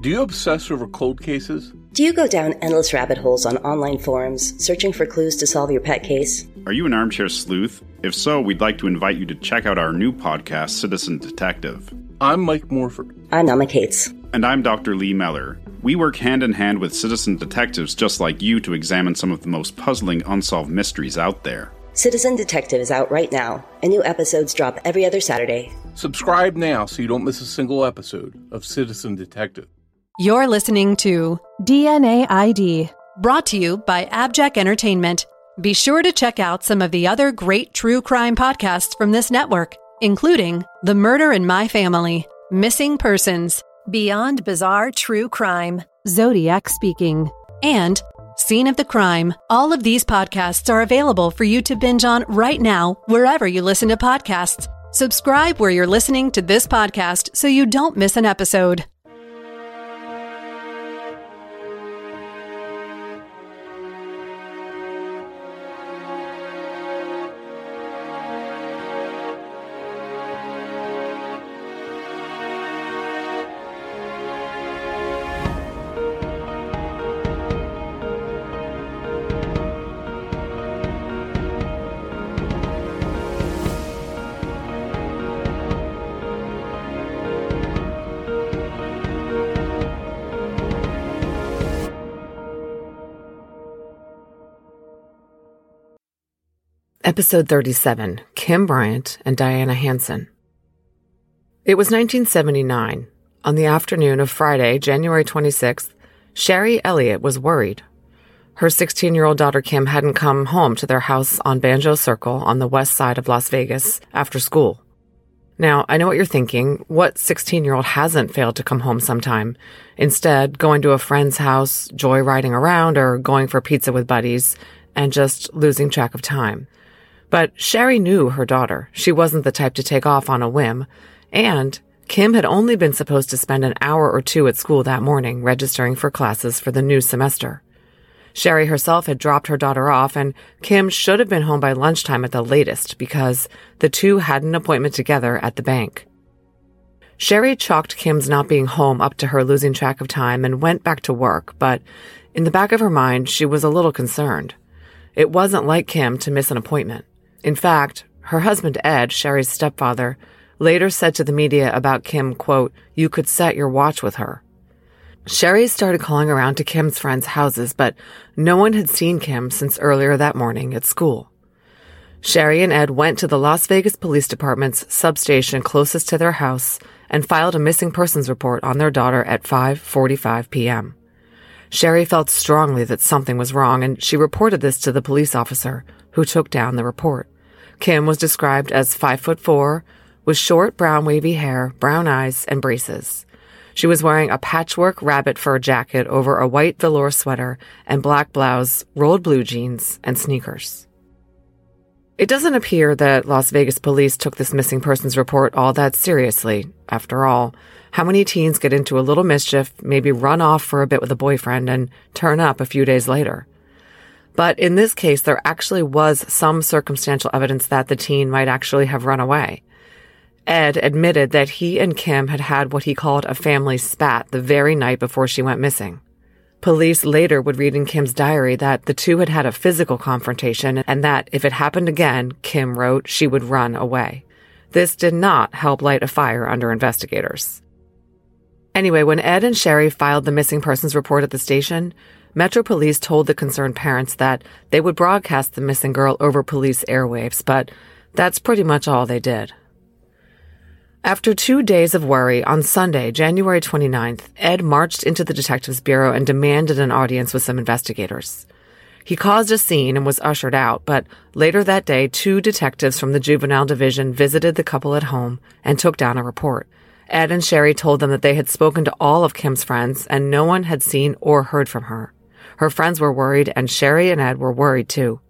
Do you obsess over cold cases? Do you go down endless rabbit holes on online forums, searching for clues to solve your pet case? Are you an armchair sleuth? If so, we'd like to invite you to check out our new podcast, Citizen Detective. I'm Mike Morford. I'm Nama Cates. And I'm Dr. Lee Mellor. We work hand in hand with citizen detectives just like you to examine some of the most puzzling unsolved mysteries out there. Citizen Detective is out right now, and new episodes drop every other Saturday. Subscribe now so you don't miss a single episode of Citizen Detective. You're listening to DNA ID, brought to you by Abject Entertainment. Be sure to check out some of the other great true crime podcasts from this network, including The Murder in My Family, Missing Persons, Beyond Bizarre True Crime, Zodiac Speaking, and Scene of the Crime. All of these podcasts are available for you to binge on right now, wherever you listen to podcasts. Subscribe where you're listening to this podcast so you don't miss an episode. Episode 37 Kim Bryant and Diana Hanson. It was 1979. On the afternoon of Friday, January 26th, Sherry Elliott was worried. Her 16 year old daughter Kim hadn't come home to their house on Banjo Circle on the west side of Las Vegas after school. Now, I know what you're thinking. What 16 year old hasn't failed to come home sometime? Instead, going to a friend's house, joyriding around, or going for pizza with buddies, and just losing track of time. But Sherry knew her daughter. She wasn't the type to take off on a whim. And Kim had only been supposed to spend an hour or two at school that morning registering for classes for the new semester. Sherry herself had dropped her daughter off, and Kim should have been home by lunchtime at the latest because the two had an appointment together at the bank. Sherry chalked Kim's not being home up to her losing track of time and went back to work, but in the back of her mind, she was a little concerned. It wasn't like Kim to miss an appointment. In fact, her husband Ed, Sherry's stepfather, later said to the media about Kim, quote, you could set your watch with her. Sherry started calling around to Kim's friends' houses, but no one had seen Kim since earlier that morning at school. Sherry and Ed went to the Las Vegas Police Department's substation closest to their house and filed a missing persons report on their daughter at 5:45 p.m. Sherry felt strongly that something was wrong and she reported this to the police officer, who took down the report. Kim was described as five foot four, with short brown wavy hair, brown eyes, and braces. She was wearing a patchwork rabbit fur jacket over a white velour sweater and black blouse, rolled blue jeans, and sneakers. It doesn't appear that Las Vegas police took this missing persons report all that seriously. After all, how many teens get into a little mischief, maybe run off for a bit with a boyfriend, and turn up a few days later? But in this case, there actually was some circumstantial evidence that the teen might actually have run away. Ed admitted that he and Kim had had what he called a family spat the very night before she went missing. Police later would read in Kim's diary that the two had had a physical confrontation and that if it happened again, Kim wrote, she would run away. This did not help light a fire under investigators. Anyway, when Ed and Sherry filed the missing persons report at the station, Metro Police told the concerned parents that they would broadcast the missing girl over police airwaves, but that's pretty much all they did. After two days of worry, on Sunday, January 29th, Ed marched into the detectives bureau and demanded an audience with some investigators. He caused a scene and was ushered out, but later that day, two detectives from the juvenile division visited the couple at home and took down a report. Ed and Sherry told them that they had spoken to all of Kim's friends and no one had seen or heard from her. Her friends were worried, and Sherry and Ed were worried too.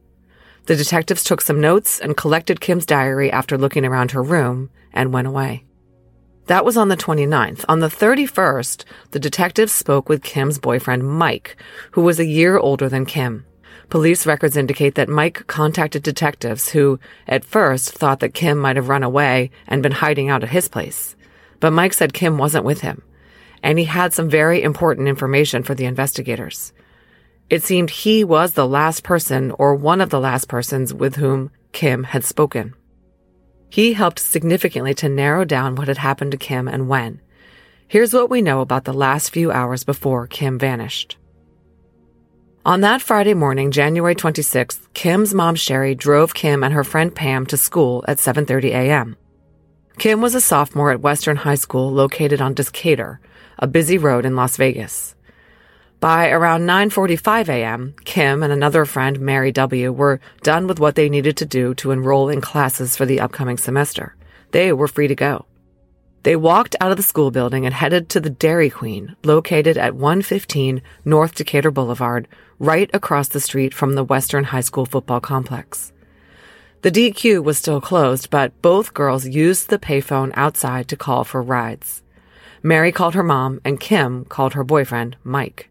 The detectives took some notes and collected Kim's diary after looking around her room and went away. That was on the 29th. On the 31st, the detectives spoke with Kim's boyfriend, Mike, who was a year older than Kim. Police records indicate that Mike contacted detectives who, at first, thought that Kim might have run away and been hiding out at his place. But Mike said Kim wasn't with him. and he had some very important information for the investigators. It seemed he was the last person or one of the last persons with whom Kim had spoken. He helped significantly to narrow down what had happened to Kim and when. Here's what we know about the last few hours before Kim vanished. On that Friday morning, January 26th, Kim's mom Sherry drove Kim and her friend Pam to school at 7:30 a.m. Kim was a sophomore at Western High School located on Decatur, a busy road in Las Vegas. By around 9:45 a.m., Kim and another friend, Mary W, were done with what they needed to do to enroll in classes for the upcoming semester. They were free to go. They walked out of the school building and headed to the Dairy Queen, located at 115 North Decatur Boulevard, right across the street from the Western High School football complex. The DQ was still closed, but both girls used the payphone outside to call for rides. Mary called her mom and Kim called her boyfriend, Mike.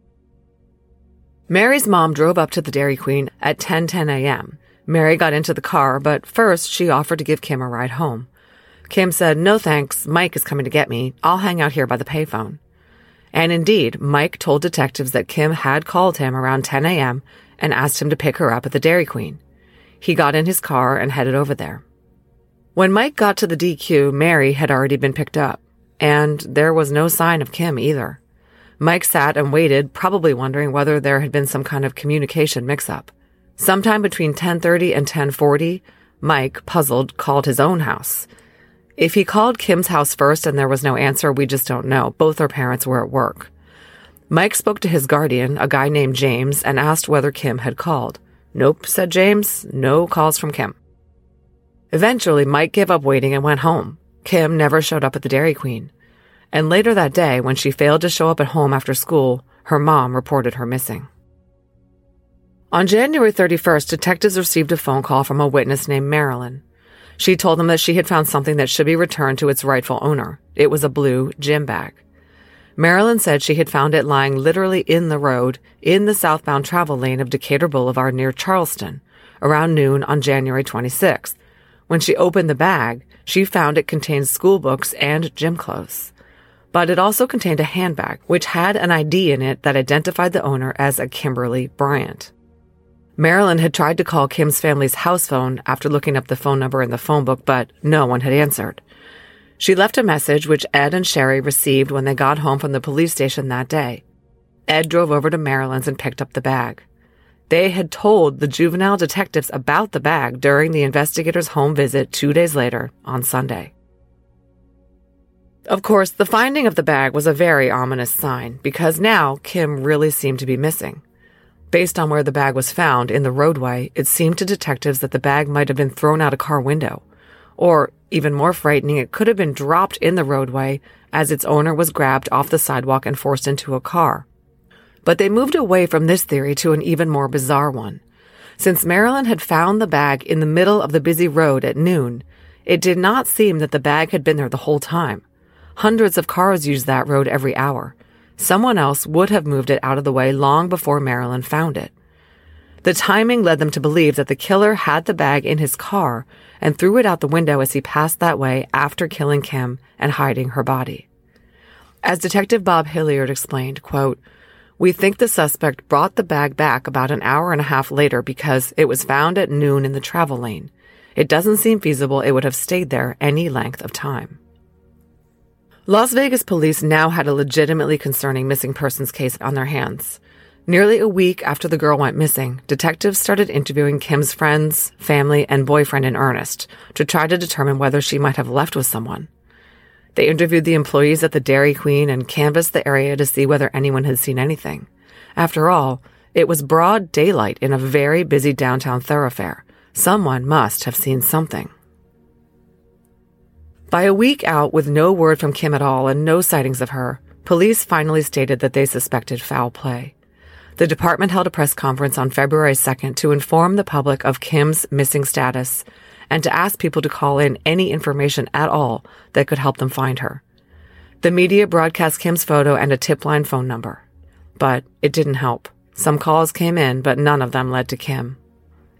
Mary's mom drove up to the Dairy Queen at 10:10 a.m. Mary got into the car, but first she offered to give Kim a ride home. Kim said, No thanks, Mike is coming to get me. I'll hang out here by the payphone. And indeed, Mike told detectives that Kim had called him around 10 a.m. and asked him to pick her up at the Dairy Queen. He got in his car and headed over there. When Mike got to the DQ, Mary had already been picked up, and there was no sign of Kim either. Mike sat and waited, probably wondering whether there had been some kind of communication mix-up. Sometime between 10:30 and 10:40, Mike, puzzled, called his own house. If he called Kim's house first and there was no answer, we just don't know. Both her parents were at work. Mike spoke to his guardian, a guy named James, and asked whether Kim had called. Nope, said James. No calls from Kim. Eventually, Mike gave up waiting and went home. Kim never showed up at the Dairy Queen. And later that day, when she failed to show up at home after school, her mom reported her missing. On January 31st, detectives received a phone call from a witness named Marilyn. She told them that she had found something that should be returned to its rightful owner. It was a blue gym bag. Marilyn said she had found it lying literally in the road in the southbound travel lane of Decatur Boulevard near Charleston around noon on January 26th. When she opened the bag, she found it contained school books and gym clothes. But it also contained a handbag, which had an ID in it that identified the owner as a Kimberly Bryant. Marilyn had tried to call Kim's family's house phone after looking up the phone number in the phone book, but no one had answered. She left a message which Ed and Sherry received when they got home from the police station that day. Ed drove over to Marilyn's and picked up the bag. They had told the juvenile detectives about the bag during the investigators' home visit two days later on Sunday. Of course, the finding of the bag was a very ominous sign because now Kim really seemed to be missing. Based on where the bag was found in the roadway, it seemed to detectives that the bag might have been thrown out a car window. Or, even more frightening, it could have been dropped in the roadway as its owner was grabbed off the sidewalk and forced into a car. But they moved away from this theory to an even more bizarre one. Since Marilyn had found the bag in the middle of the busy road at noon, it did not seem that the bag had been there the whole time. Hundreds of cars use that road every hour. Someone else would have moved it out of the way long before Marilyn found it. The timing led them to believe that the killer had the bag in his car and threw it out the window as he passed that way after killing Kim and hiding her body. As Detective Bob Hilliard explained, quote, we think the suspect brought the bag back about an hour and a half later because it was found at noon in the travel lane. It doesn't seem feasible it would have stayed there any length of time. Las Vegas police now had a legitimately concerning missing persons case on their hands. Nearly a week after the girl went missing, detectives started interviewing Kim's friends, family, and boyfriend in earnest to try to determine whether she might have left with someone. They interviewed the employees at the Dairy Queen and canvassed the area to see whether anyone had seen anything. After all, it was broad daylight in a very busy downtown thoroughfare. Someone must have seen something. By a week out with no word from Kim at all and no sightings of her, police finally stated that they suspected foul play. The department held a press conference on February 2nd to inform the public of Kim's missing status and to ask people to call in any information at all that could help them find her. The media broadcast Kim's photo and a tip line phone number. But it didn't help. Some calls came in, but none of them led to Kim.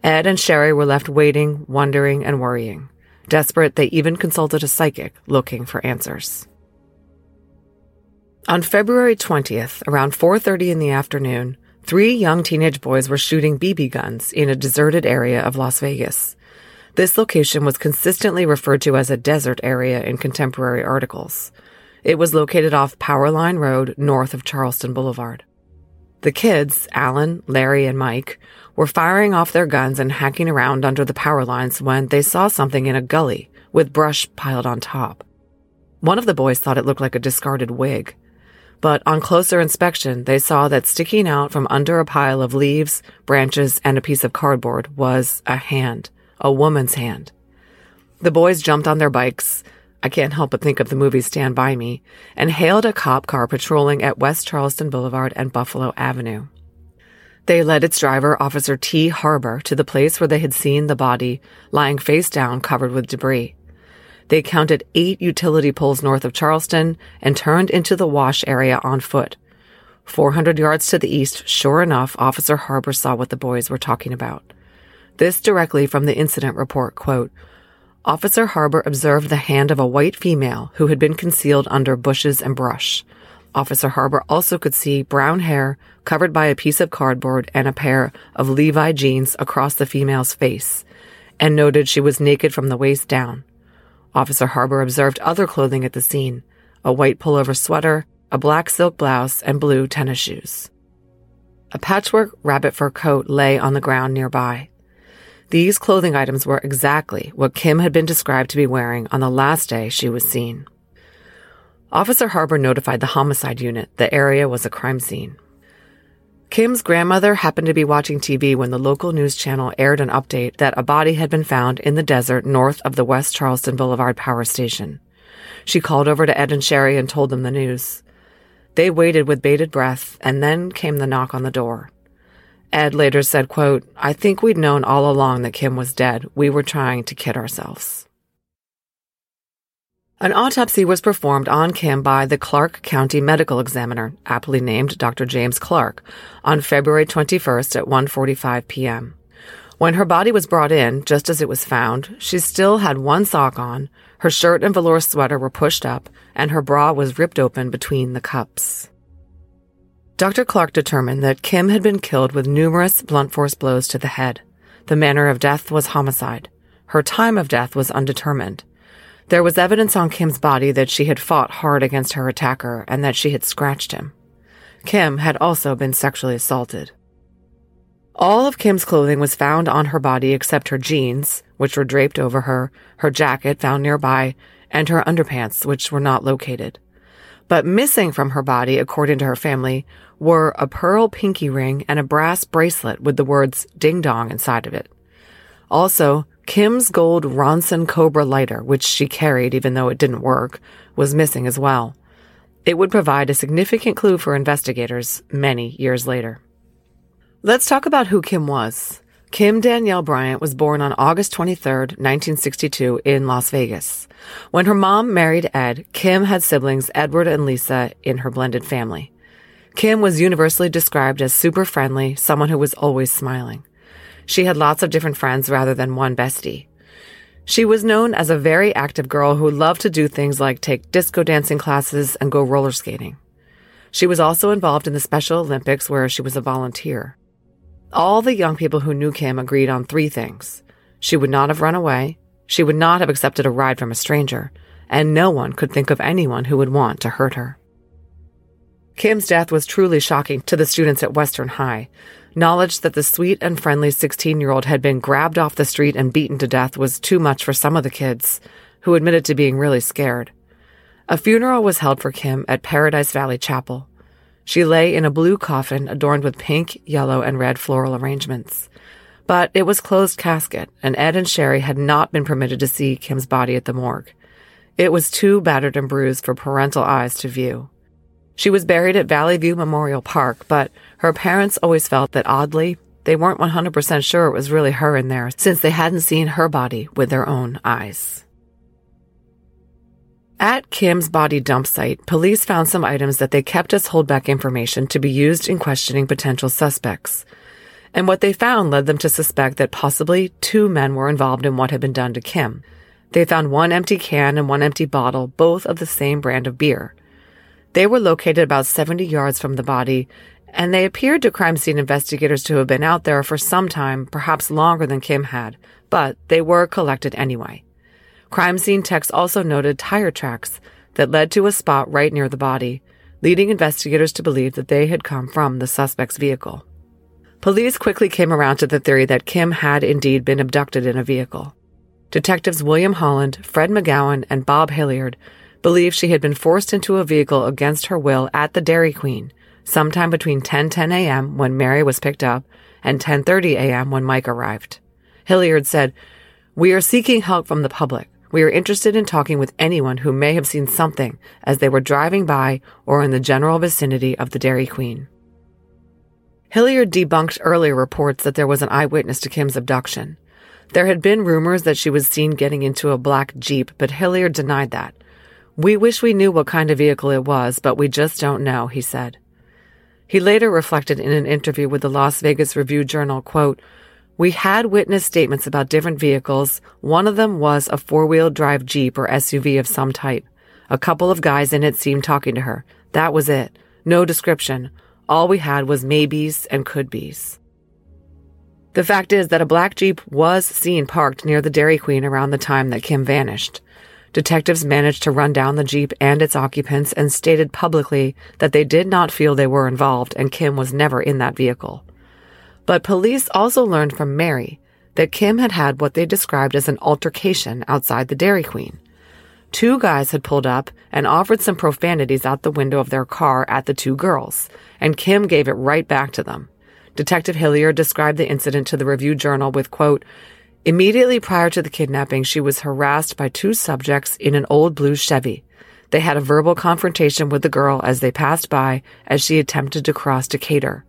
Ed and Sherry were left waiting, wondering, and worrying. Desperate, they even consulted a psychic looking for answers. On February 20th, around 4:30 in the afternoon, three young teenage boys were shooting BB guns in a deserted area of Las Vegas. This location was consistently referred to as a desert area in contemporary articles. It was located off Powerline Road north of Charleston Boulevard. The kids, Alan, Larry, and Mike, were firing off their guns and hacking around under the power lines when they saw something in a gully with brush piled on top. One of the boys thought it looked like a discarded wig. But on closer inspection, they saw that sticking out from under a pile of leaves, branches, and a piece of cardboard was a hand, a woman's hand. The boys jumped on their bikes. I can't help but think of the movie Stand By Me and hailed a cop car patrolling at West Charleston Boulevard and Buffalo Avenue. They led its driver, Officer T. Harbor, to the place where they had seen the body lying face down covered with debris. They counted eight utility poles north of Charleston and turned into the wash area on foot. 400 yards to the east, sure enough, Officer Harbor saw what the boys were talking about. This directly from the incident report, quote, Officer Harbor observed the hand of a white female who had been concealed under bushes and brush. Officer Harbor also could see brown hair covered by a piece of cardboard and a pair of Levi jeans across the female's face, and noted she was naked from the waist down. Officer Harbor observed other clothing at the scene a white pullover sweater, a black silk blouse, and blue tennis shoes. A patchwork rabbit fur coat lay on the ground nearby. These clothing items were exactly what Kim had been described to be wearing on the last day she was seen. Officer Harbor notified the homicide unit the area was a crime scene. Kim's grandmother happened to be watching TV when the local news channel aired an update that a body had been found in the desert north of the West Charleston Boulevard power station. She called over to Ed and Sherry and told them the news. They waited with bated breath, and then came the knock on the door. Ed later said, quote, I think we'd known all along that Kim was dead. We were trying to kid ourselves. An autopsy was performed on Kim by the Clark County Medical Examiner, aptly named Dr. James Clark, on February 21st at 1:45 p.m. When her body was brought in, just as it was found, she still had one sock on, her shirt and velour sweater were pushed up, and her bra was ripped open between the cups. Dr. Clark determined that Kim had been killed with numerous blunt force blows to the head. The manner of death was homicide. Her time of death was undetermined. There was evidence on Kim's body that she had fought hard against her attacker and that she had scratched him. Kim had also been sexually assaulted. All of Kim's clothing was found on her body except her jeans, which were draped over her, her jacket found nearby, and her underpants, which were not located. But missing from her body, according to her family, were a pearl pinky ring and a brass bracelet with the words ding dong inside of it. Also, Kim's gold Ronson Cobra lighter, which she carried even though it didn't work, was missing as well. It would provide a significant clue for investigators many years later. Let's talk about who Kim was. Kim Danielle Bryant was born on August 23, 1962 in Las Vegas. When her mom married Ed, Kim had siblings Edward and Lisa in her blended family. Kim was universally described as super friendly, someone who was always smiling. She had lots of different friends rather than one bestie. She was known as a very active girl who loved to do things like take disco dancing classes and go roller skating. She was also involved in the Special Olympics where she was a volunteer. All the young people who knew Kim agreed on three things. She would not have run away, she would not have accepted a ride from a stranger, and no one could think of anyone who would want to hurt her. Kim's death was truly shocking to the students at Western High, Knowledge that the sweet and friendly 16 year old had been grabbed off the street and beaten to death was too much for some of the kids, who admitted to being really scared. A funeral was held for Kim at Paradise Valley Chapel. She lay in a blue coffin adorned with pink, yellow, and red floral arrangements. But it was closed casket, and Ed and Sherry had not been permitted to see Kim's body at the morgue. It was too battered and bruised for parental eyes to view. She was buried at Valley View Memorial Park, but her parents always felt that oddly, they weren't 100% sure it was really her in there since they hadn't seen her body with their own eyes. At Kim's body dump site, police found some items that they kept as holdback information to be used in questioning potential suspects. And what they found led them to suspect that possibly two men were involved in what had been done to Kim. They found one empty can and one empty bottle, both of the same brand of beer. They were located about 70 yards from the body, and they appeared to crime scene investigators to have been out there for some time, perhaps longer than Kim had, but they were collected anyway. Crime scene techs also noted tire tracks that led to a spot right near the body, leading investigators to believe that they had come from the suspect's vehicle. Police quickly came around to the theory that Kim had indeed been abducted in a vehicle. Detectives William Holland, Fred McGowan, and Bob Hilliard believed she had been forced into a vehicle against her will at the Dairy Queen sometime between 10:10 a.m. when Mary was picked up and 10:30 a.m. when Mike arrived. Hilliard said, "We are seeking help from the public. We are interested in talking with anyone who may have seen something as they were driving by or in the general vicinity of the Dairy Queen." Hilliard debunked earlier reports that there was an eyewitness to Kim's abduction. There had been rumors that she was seen getting into a black Jeep, but Hilliard denied that. We wish we knew what kind of vehicle it was, but we just don't know, he said. He later reflected in an interview with the Las Vegas Review Journal, quote, we had witness statements about different vehicles. One of them was a four wheel drive Jeep or SUV of some type. A couple of guys in it seemed talking to her. That was it. No description. All we had was maybes and could be's. The fact is that a black Jeep was seen parked near the Dairy Queen around the time that Kim vanished. Detectives managed to run down the Jeep and its occupants and stated publicly that they did not feel they were involved and Kim was never in that vehicle. But police also learned from Mary that Kim had had what they described as an altercation outside the Dairy Queen. Two guys had pulled up and offered some profanities out the window of their car at the two girls, and Kim gave it right back to them. Detective Hilliard described the incident to the Review Journal with, quote, Immediately prior to the kidnapping, she was harassed by two subjects in an old blue Chevy. They had a verbal confrontation with the girl as they passed by as she attempted to cross Decatur.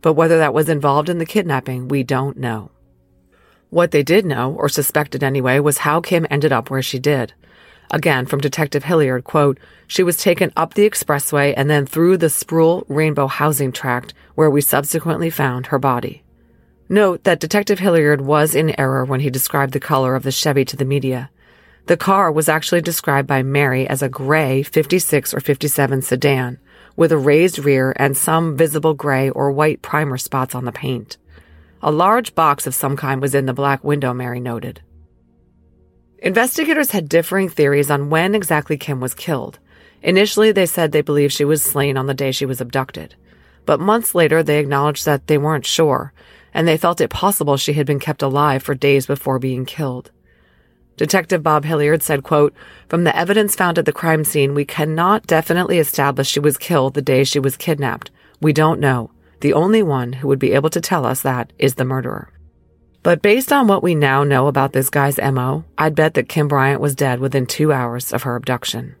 But whether that was involved in the kidnapping, we don't know. What they did know, or suspected anyway, was how Kim ended up where she did. Again, from Detective Hilliard, quote, she was taken up the expressway and then through the Sproul Rainbow housing tract where we subsequently found her body. Note that Detective Hilliard was in error when he described the color of the Chevy to the media. The car was actually described by Mary as a gray 56 or 57 sedan with a raised rear and some visible gray or white primer spots on the paint. A large box of some kind was in the black window, Mary noted. Investigators had differing theories on when exactly Kim was killed. Initially, they said they believed she was slain on the day she was abducted. But months later, they acknowledged that they weren't sure, and they felt it possible she had been kept alive for days before being killed. Detective Bob Hilliard said, quote, From the evidence found at the crime scene, we cannot definitely establish she was killed the day she was kidnapped. We don't know. The only one who would be able to tell us that is the murderer. But based on what we now know about this guy's MO, I'd bet that Kim Bryant was dead within two hours of her abduction.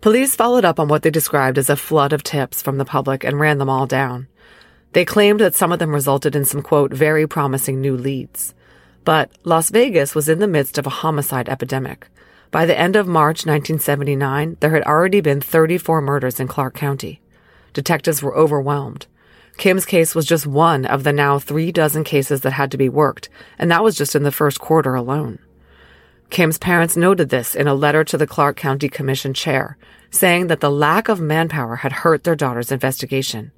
Police followed up on what they described as a flood of tips from the public and ran them all down. They claimed that some of them resulted in some, quote, very promising new leads. But Las Vegas was in the midst of a homicide epidemic. By the end of March 1979, there had already been 34 murders in Clark County. Detectives were overwhelmed. Kim's case was just one of the now three dozen cases that had to be worked, and that was just in the first quarter alone. Kim's parents noted this in a letter to the Clark County Commission chair, saying that the lack of manpower had hurt their daughter's investigation.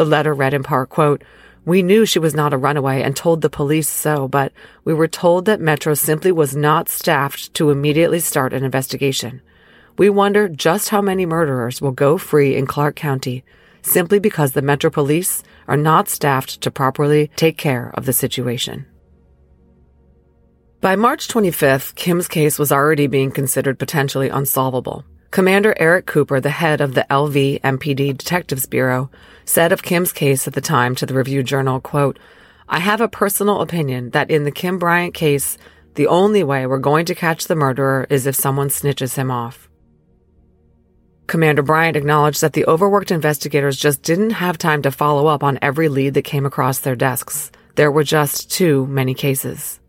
The letter read in part, quote, we knew she was not a runaway and told the police so, but we were told that Metro simply was not staffed to immediately start an investigation. We wonder just how many murderers will go free in Clark County simply because the Metro Police are not staffed to properly take care of the situation. By March 25th, Kim's case was already being considered potentially unsolvable. Commander Eric Cooper, the head of the LV MPD Detectives Bureau, said of Kim's case at the time to the Review Journal, quote, I have a personal opinion that in the Kim Bryant case, the only way we're going to catch the murderer is if someone snitches him off. Commander Bryant acknowledged that the overworked investigators just didn't have time to follow up on every lead that came across their desks. There were just too many cases.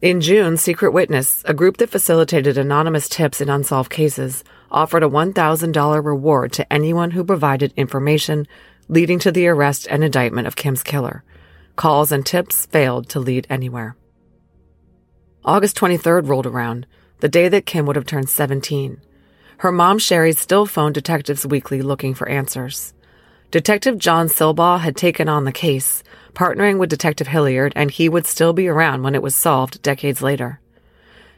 In June, Secret Witness, a group that facilitated anonymous tips in unsolved cases, offered a $1,000 reward to anyone who provided information leading to the arrest and indictment of Kim's killer. Calls and tips failed to lead anywhere. August 23rd rolled around, the day that Kim would have turned 17. her mom Sherry still phoned detectives weekly looking for answers. Detective John Silbaugh had taken on the case, partnering with Detective Hilliard, and he would still be around when it was solved decades later.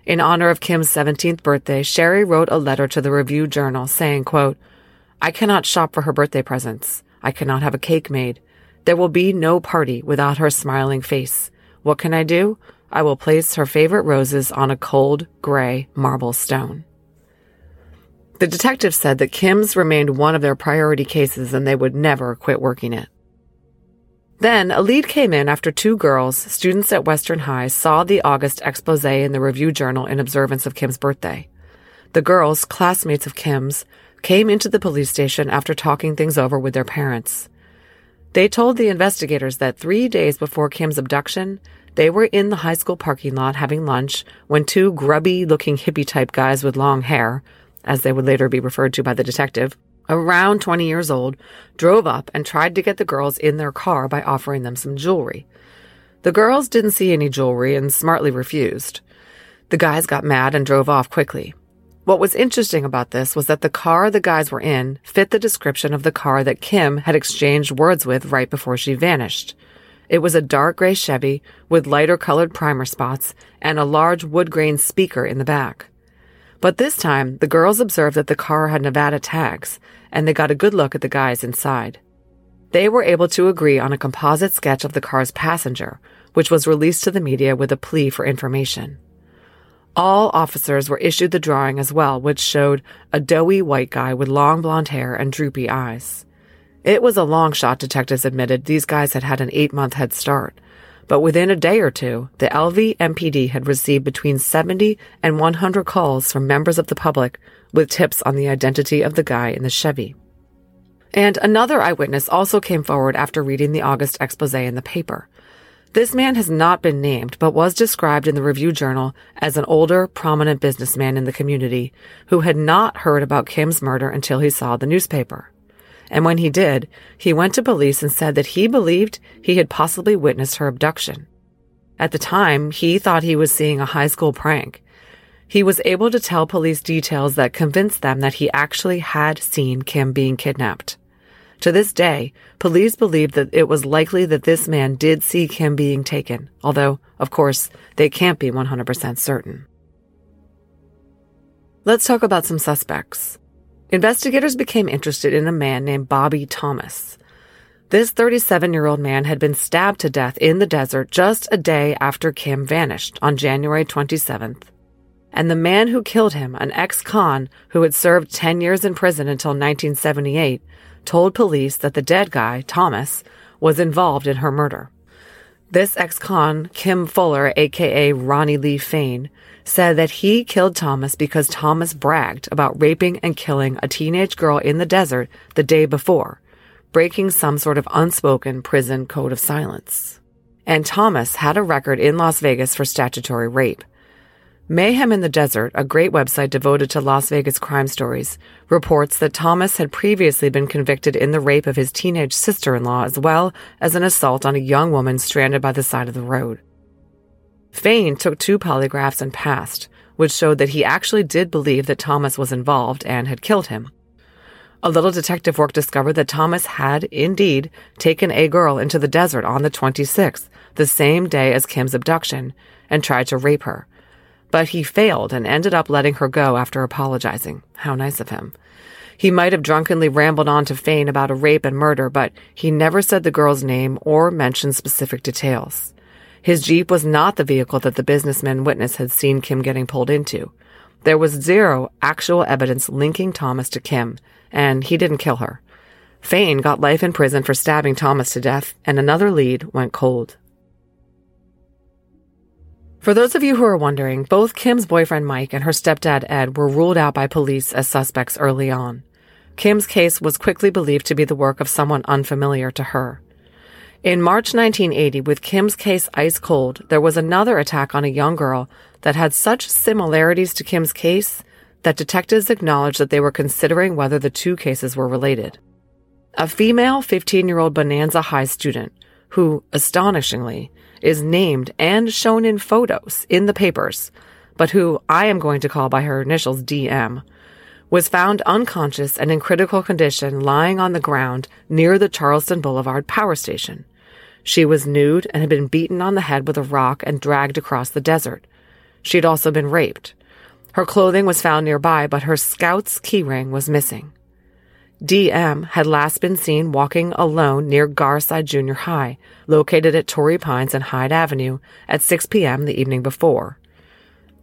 In honor of Kim's 17th birthday, Sherry wrote a letter to the Review Journal saying, quote, I cannot shop for her birthday presents. I cannot have a cake made. There will be no party without her smiling face. What can I do? I will place her favorite roses on a cold, gray marble stone. The detectives said that Kim's remained one of their priority cases and they would never quit working it. Then a lead came in after two girls, students at Western High, saw the August expose in the Review Journal in observance of Kim's birthday. The girls, classmates of Kim's, came into the police station after talking things over with their parents. They told the investigators that three days before Kim's abduction, they were in the high school parking lot having lunch when two grubby looking hippie type guys with long hair, as they would later be referred to by the detective, around 20 years old, drove up and tried to get the girls in their car by offering them some jewelry. The girls didn't see any jewelry and smartly refused. The guys got mad and drove off quickly. What was interesting about this was that the car the guys were in fit the description of the car that Kim had exchanged words with right before she vanished. It was a dark gray Chevy with lighter colored primer spots and a large wood grain speaker in the back. But this time, the girls observed that the car had Nevada tags, and they got a good look at the guys inside. They were able to agree on a composite sketch of the car's passenger, which was released to the media with a plea for information. All officers were issued the drawing as well, which showed a doughy white guy with long blonde hair and droopy eyes. It was a long shot, detectives admitted. These guys had had an eight month head start. But within a day or two, the LV MPD had received between 70 and 100 calls from members of the public with tips on the identity of the guy in the Chevy. And another eyewitness also came forward after reading the August expose in the paper. This man has not been named, but was described in the Review Journal as an older, prominent businessman in the community who had not heard about Kim's murder until he saw the newspaper. And when he did, he went to police and said that he believed he had possibly witnessed her abduction. At the time, he thought he was seeing a high school prank. He was able to tell police details that convinced them that he actually had seen Kim being kidnapped. To this day, police believe that it was likely that this man did see Kim being taken, although, of course, they can't be 100% certain. Let's talk about some suspects. Investigators became interested in a man named Bobby Thomas. This 37 year old man had been stabbed to death in the desert just a day after Kim vanished on January 27th. And the man who killed him, an ex con who had served 10 years in prison until 1978, told police that the dead guy, Thomas, was involved in her murder. This ex con, Kim Fuller, aka Ronnie Lee Fain, said that he killed Thomas because Thomas bragged about raping and killing a teenage girl in the desert the day before, breaking some sort of unspoken prison code of silence. And Thomas had a record in Las Vegas for statutory rape. Mayhem in the Desert, a great website devoted to Las Vegas crime stories, reports that Thomas had previously been convicted in the rape of his teenage sister in law as well as an assault on a young woman stranded by the side of the road. Fain took two polygraphs and passed, which showed that he actually did believe that Thomas was involved and had killed him. A little detective work discovered that Thomas had, indeed, taken a girl into the desert on the 26th, the same day as Kim's abduction, and tried to rape her. But he failed and ended up letting her go after apologizing. How nice of him. He might have drunkenly rambled on to Fain about a rape and murder, but he never said the girl's name or mentioned specific details. His Jeep was not the vehicle that the businessman witness had seen Kim getting pulled into. There was zero actual evidence linking Thomas to Kim, and he didn't kill her. Fain got life in prison for stabbing Thomas to death, and another lead went cold. For those of you who are wondering, both Kim's boyfriend Mike and her stepdad Ed were ruled out by police as suspects early on. Kim's case was quickly believed to be the work of someone unfamiliar to her. In March 1980, with Kim's case ice cold, there was another attack on a young girl that had such similarities to Kim's case that detectives acknowledged that they were considering whether the two cases were related. A female 15 year old Bonanza High student, who, astonishingly, is named and shown in photos in the papers, but who I am going to call by her initials DM, was found unconscious and in critical condition lying on the ground near the Charleston Boulevard power station. She was nude and had been beaten on the head with a rock and dragged across the desert. She had also been raped. Her clothing was found nearby, but her scout's keyring was missing. DM had last been seen walking alone near Garside Junior High, located at Torrey Pines and Hyde Avenue, at 6 p.m. the evening before.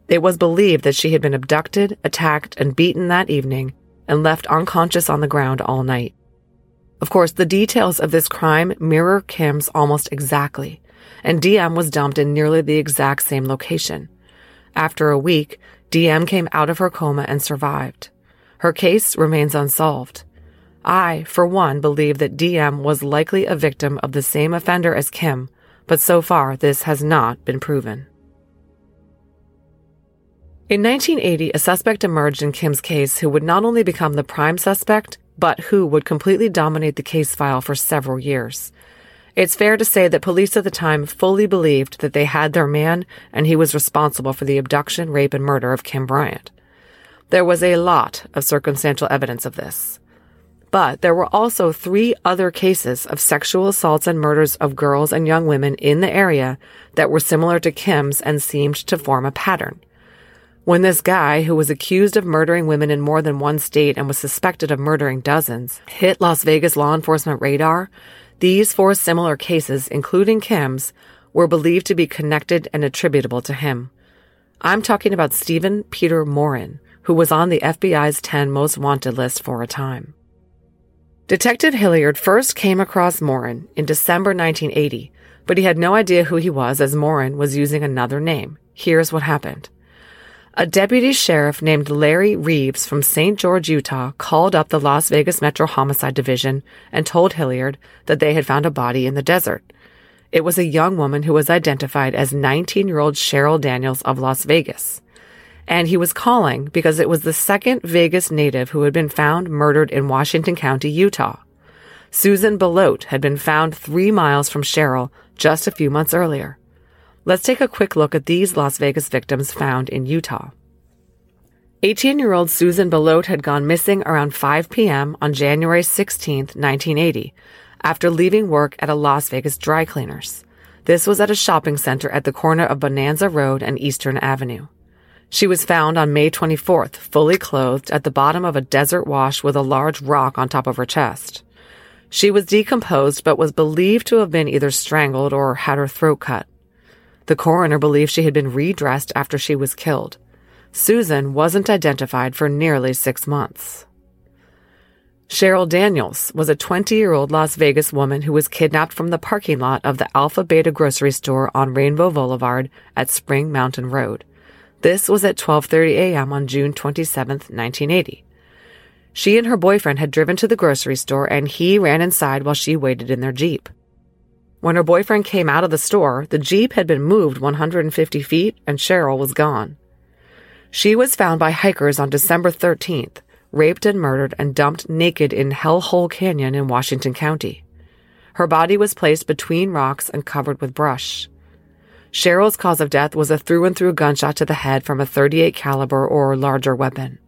It was believed that she had been abducted, attacked, and beaten that evening and left unconscious on the ground all night. Of course, the details of this crime mirror Kim's almost exactly, and DM was dumped in nearly the exact same location. After a week, DM came out of her coma and survived. Her case remains unsolved. I, for one, believe that DM was likely a victim of the same offender as Kim, but so far this has not been proven. In 1980, a suspect emerged in Kim's case who would not only become the prime suspect, but who would completely dominate the case file for several years. It's fair to say that police at the time fully believed that they had their man and he was responsible for the abduction, rape, and murder of Kim Bryant. There was a lot of circumstantial evidence of this. But there were also three other cases of sexual assaults and murders of girls and young women in the area that were similar to Kim's and seemed to form a pattern. When this guy, who was accused of murdering women in more than one state and was suspected of murdering dozens, hit Las Vegas law enforcement radar, these four similar cases, including Kim's, were believed to be connected and attributable to him. I'm talking about Stephen Peter Morin, who was on the FBI's 10 most wanted list for a time. Detective Hilliard first came across Morin in December 1980, but he had no idea who he was as Morin was using another name. Here's what happened. A deputy sheriff named Larry Reeves from St. George, Utah, called up the Las Vegas Metro Homicide Division and told Hilliard that they had found a body in the desert. It was a young woman who was identified as 19 year old Cheryl Daniels of Las Vegas. And he was calling because it was the second Vegas native who had been found murdered in Washington County, Utah. Susan Belote had been found three miles from Cheryl just a few months earlier. Let's take a quick look at these Las Vegas victims found in Utah. 18 year old Susan Belote had gone missing around 5 p.m. on January 16, 1980, after leaving work at a Las Vegas dry cleaners. This was at a shopping center at the corner of Bonanza Road and Eastern Avenue. She was found on May 24th, fully clothed at the bottom of a desert wash with a large rock on top of her chest. She was decomposed but was believed to have been either strangled or had her throat cut. The coroner believed she had been redressed after she was killed. Susan wasn't identified for nearly six months. Cheryl Daniels was a 20 year old Las Vegas woman who was kidnapped from the parking lot of the Alpha Beta grocery store on Rainbow Boulevard at Spring Mountain Road. This was at 12:30 a.m. on June 27, 1980. She and her boyfriend had driven to the grocery store and he ran inside while she waited in their Jeep. When her boyfriend came out of the store, the Jeep had been moved 150 feet and Cheryl was gone. She was found by hikers on December 13th, raped and murdered and dumped naked in Hellhole Canyon in Washington County. Her body was placed between rocks and covered with brush. Cheryl's cause of death was a through and through gunshot to the head from a 38 caliber or larger weapon.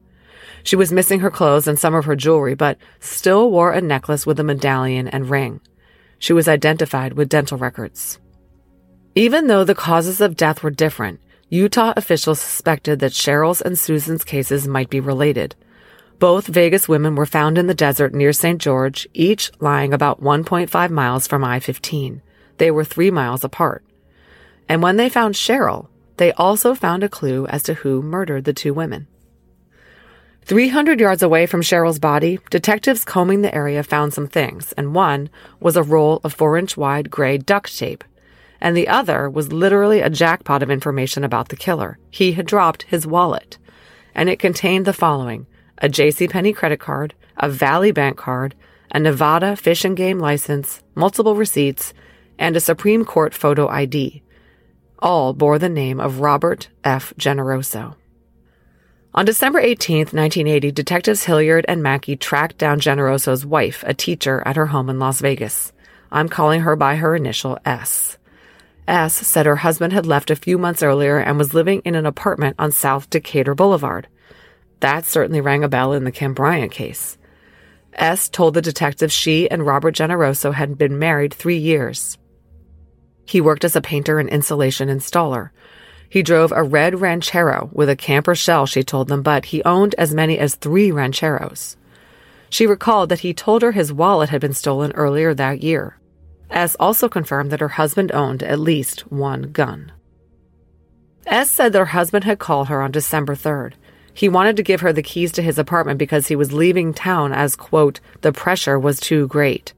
She was missing her clothes and some of her jewelry, but still wore a necklace with a medallion and ring. She was identified with dental records. Even though the causes of death were different, Utah officials suspected that Cheryl's and Susan's cases might be related. Both Vegas women were found in the desert near St. George, each lying about 1.5 miles from I 15. They were three miles apart. And when they found Cheryl, they also found a clue as to who murdered the two women. 300 yards away from Cheryl's body, detectives combing the area found some things, and one was a roll of four inch wide gray duct tape. And the other was literally a jackpot of information about the killer. He had dropped his wallet, and it contained the following a J.C. JCPenney credit card, a Valley Bank card, a Nevada Fish and Game license, multiple receipts, and a Supreme Court photo ID. All bore the name of Robert F. Generoso. On December 18, 1980, detectives Hilliard and Mackey tracked down Generoso's wife, a teacher, at her home in Las Vegas. I'm calling her by her initial S. S said her husband had left a few months earlier and was living in an apartment on South Decatur Boulevard. That certainly rang a bell in the Kim Bryant case. S told the detective she and Robert Generoso had been married three years. He worked as a painter and insulation installer. He drove a red ranchero with a camper shell, she told them, but he owned as many as three rancheros. She recalled that he told her his wallet had been stolen earlier that year. S also confirmed that her husband owned at least one gun. S said that her husband had called her on December 3rd. He wanted to give her the keys to his apartment because he was leaving town as, quote, the pressure was too great.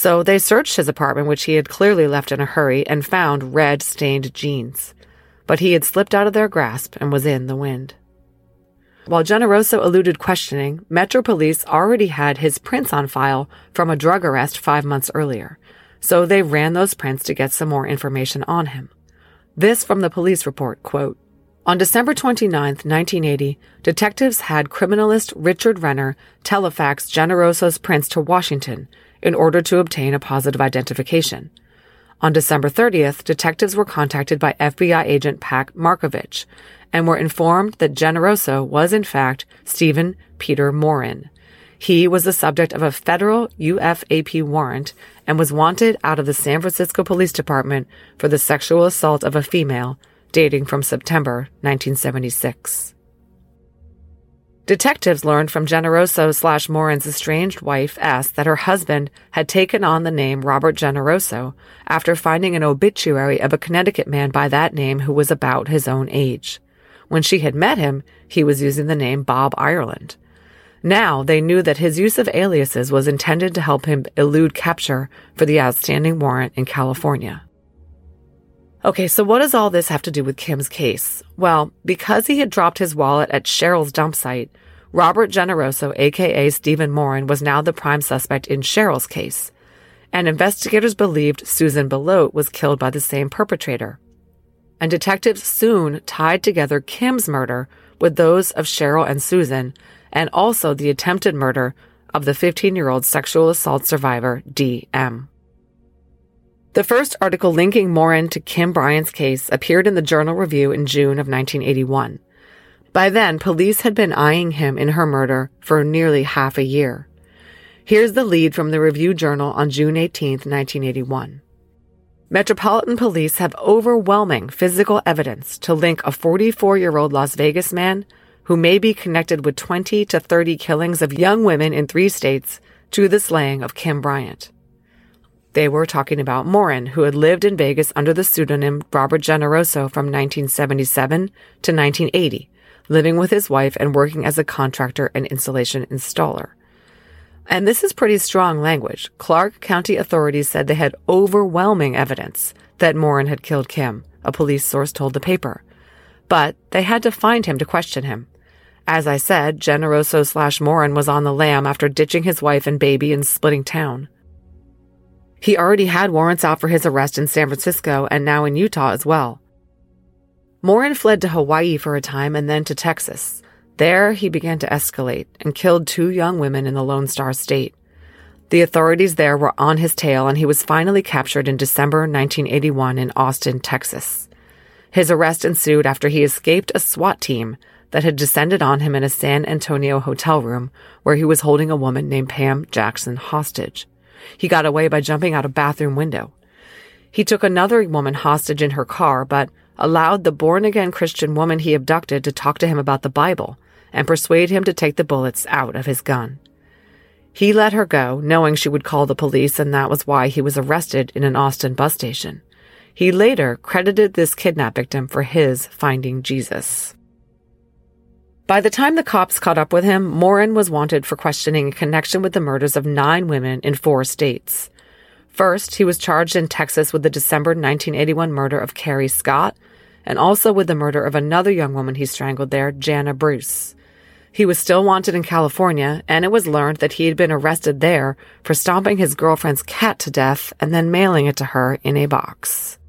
So they searched his apartment, which he had clearly left in a hurry, and found red stained jeans. But he had slipped out of their grasp and was in the wind. While Generoso eluded questioning, Metro Police already had his prints on file from a drug arrest five months earlier, so they ran those prints to get some more information on him. This from the police report, quote, on December 29, 1980, detectives had criminalist Richard Renner telefax Generoso's prints to Washington in order to obtain a positive identification. On December 30th, detectives were contacted by FBI agent Pat Markovich and were informed that Generoso was in fact Stephen Peter Morin. He was the subject of a federal UFAP warrant and was wanted out of the San Francisco Police Department for the sexual assault of a female dating from September 1976. Detectives learned from Generoso slash Morin's estranged wife S that her husband had taken on the name Robert Generoso after finding an obituary of a Connecticut man by that name who was about his own age. When she had met him, he was using the name Bob Ireland. Now they knew that his use of aliases was intended to help him elude capture for the outstanding warrant in California. Okay, so what does all this have to do with Kim's case? Well, because he had dropped his wallet at Cheryl's dump site, Robert Generoso, aka Stephen Morin, was now the prime suspect in Cheryl's case. And investigators believed Susan Belote was killed by the same perpetrator. And detectives soon tied together Kim's murder with those of Cheryl and Susan, and also the attempted murder of the 15 year old sexual assault survivor, D.M. The first article linking Morin to Kim Bryant's case appeared in the Journal Review in June of 1981. By then, police had been eyeing him in her murder for nearly half a year. Here's the lead from the Review Journal on June 18, 1981. Metropolitan Police have overwhelming physical evidence to link a 44 year old Las Vegas man who may be connected with 20 to 30 killings of young women in three states to the slaying of Kim Bryant. They were talking about Morin, who had lived in Vegas under the pseudonym Robert Generoso from 1977 to 1980, living with his wife and working as a contractor and insulation installer. And this is pretty strong language. Clark County authorities said they had overwhelming evidence that Morin had killed Kim, a police source told the paper. But they had to find him to question him. As I said, Generoso slash Morin was on the lam after ditching his wife and baby and splitting town. He already had warrants out for his arrest in San Francisco and now in Utah as well. Morin fled to Hawaii for a time and then to Texas. There, he began to escalate and killed two young women in the Lone Star State. The authorities there were on his tail and he was finally captured in December 1981 in Austin, Texas. His arrest ensued after he escaped a SWAT team that had descended on him in a San Antonio hotel room where he was holding a woman named Pam Jackson hostage. He got away by jumping out a bathroom window. He took another woman hostage in her car, but allowed the born again Christian woman he abducted to talk to him about the Bible and persuade him to take the bullets out of his gun. He let her go, knowing she would call the police, and that was why he was arrested in an Austin bus station. He later credited this kidnap victim for his finding Jesus. By the time the cops caught up with him, Morin was wanted for questioning in connection with the murders of nine women in four states. First, he was charged in Texas with the December 1981 murder of Carrie Scott, and also with the murder of another young woman he strangled there, Jana Bruce. He was still wanted in California, and it was learned that he had been arrested there for stomping his girlfriend's cat to death and then mailing it to her in a box.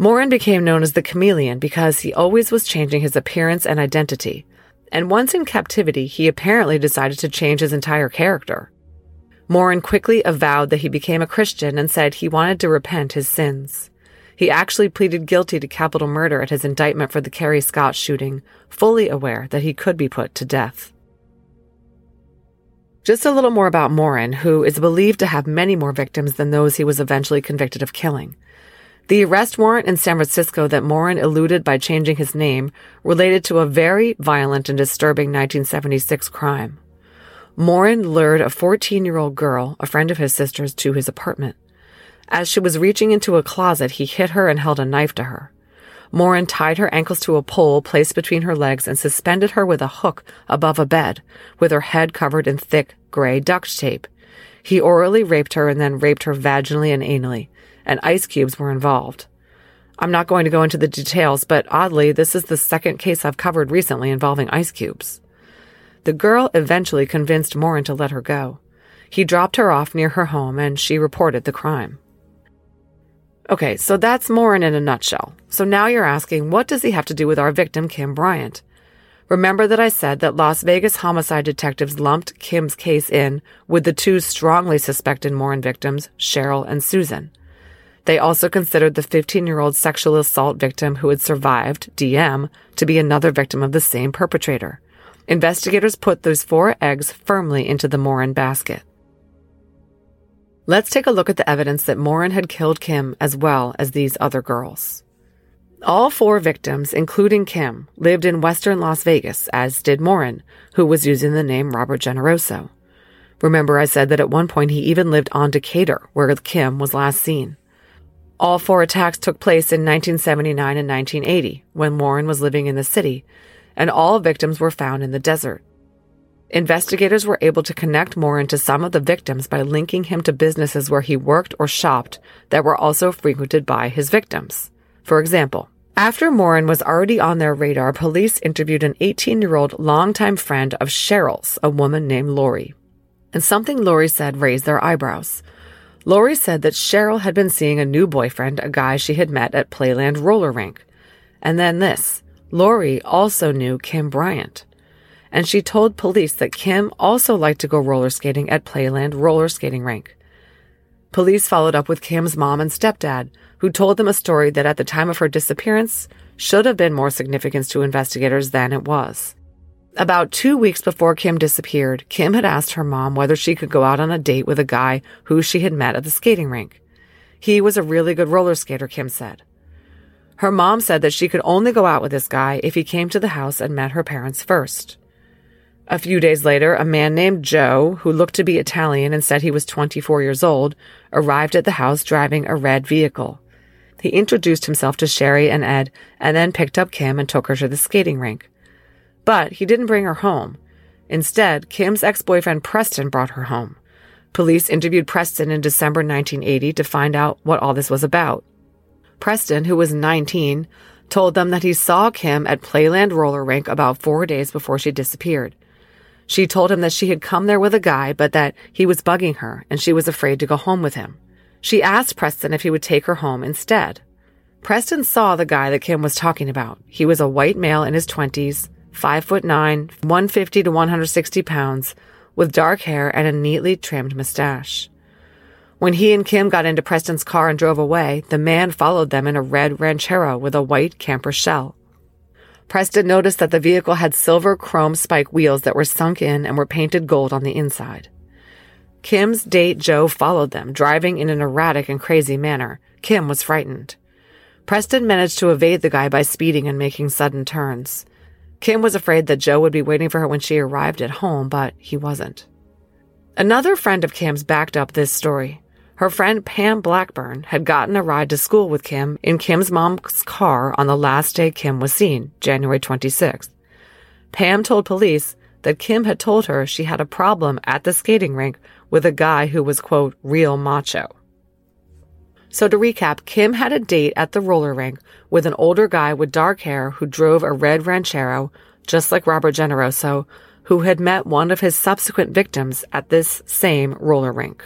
Morin became known as the chameleon because he always was changing his appearance and identity. And once in captivity, he apparently decided to change his entire character. Morin quickly avowed that he became a Christian and said he wanted to repent his sins. He actually pleaded guilty to capital murder at his indictment for the Carrie Scott shooting, fully aware that he could be put to death. Just a little more about Morin, who is believed to have many more victims than those he was eventually convicted of killing. The arrest warrant in San Francisco that Morin eluded by changing his name related to a very violent and disturbing 1976 crime. Morin lured a 14 year old girl, a friend of his sister's, to his apartment. As she was reaching into a closet, he hit her and held a knife to her. Morin tied her ankles to a pole placed between her legs and suspended her with a hook above a bed, with her head covered in thick gray duct tape. He orally raped her and then raped her vaginally and anally, and ice cubes were involved. I'm not going to go into the details, but oddly, this is the second case I've covered recently involving ice cubes. The girl eventually convinced Morin to let her go. He dropped her off near her home and she reported the crime. Okay, so that's Morin in a nutshell. So now you're asking, what does he have to do with our victim, Kim Bryant? Remember that I said that Las Vegas homicide detectives lumped Kim's case in with the two strongly suspected Morin victims, Cheryl and Susan. They also considered the 15 year old sexual assault victim who had survived, DM, to be another victim of the same perpetrator. Investigators put those four eggs firmly into the Morin basket. Let's take a look at the evidence that Morin had killed Kim as well as these other girls. All four victims, including Kim, lived in western Las Vegas, as did Morin, who was using the name Robert Generoso. Remember, I said that at one point he even lived on Decatur, where Kim was last seen. All four attacks took place in 1979 and 1980, when Morin was living in the city, and all victims were found in the desert. Investigators were able to connect Morin to some of the victims by linking him to businesses where he worked or shopped that were also frequented by his victims. For example, after Morin was already on their radar, police interviewed an 18 year old longtime friend of Cheryl's, a woman named Lori. And something Lori said raised their eyebrows. Lori said that Cheryl had been seeing a new boyfriend, a guy she had met at Playland roller rink. And then this. Lori also knew Kim Bryant. And she told police that Kim also liked to go roller skating at Playland roller skating rink. Police followed up with Kim's mom and stepdad, who told them a story that at the time of her disappearance should have been more significance to investigators than it was. About two weeks before Kim disappeared, Kim had asked her mom whether she could go out on a date with a guy who she had met at the skating rink. He was a really good roller skater, Kim said. Her mom said that she could only go out with this guy if he came to the house and met her parents first. A few days later, a man named Joe, who looked to be Italian and said he was 24 years old, arrived at the house driving a red vehicle. He introduced himself to Sherry and Ed and then picked up Kim and took her to the skating rink. But he didn't bring her home. Instead, Kim's ex boyfriend Preston brought her home. Police interviewed Preston in December 1980 to find out what all this was about. Preston, who was 19, told them that he saw Kim at Playland roller rink about four days before she disappeared. She told him that she had come there with a guy, but that he was bugging her and she was afraid to go home with him. She asked Preston if he would take her home instead. Preston saw the guy that Kim was talking about. He was a white male in his 20s, 5 foot 9, 150 to 160 pounds, with dark hair and a neatly trimmed mustache. When he and Kim got into Preston's car and drove away, the man followed them in a red Ranchero with a white camper shell. Preston noticed that the vehicle had silver chrome spike wheels that were sunk in and were painted gold on the inside. Kim's date Joe followed them, driving in an erratic and crazy manner. Kim was frightened. Preston managed to evade the guy by speeding and making sudden turns. Kim was afraid that Joe would be waiting for her when she arrived at home, but he wasn't. Another friend of Kim's backed up this story. Her friend Pam Blackburn had gotten a ride to school with Kim in Kim's mom's car on the last day Kim was seen, January 26th. Pam told police that Kim had told her she had a problem at the skating rink with a guy who was, quote, real macho. So to recap, Kim had a date at the roller rink with an older guy with dark hair who drove a red Ranchero, just like Robert Generoso, who had met one of his subsequent victims at this same roller rink.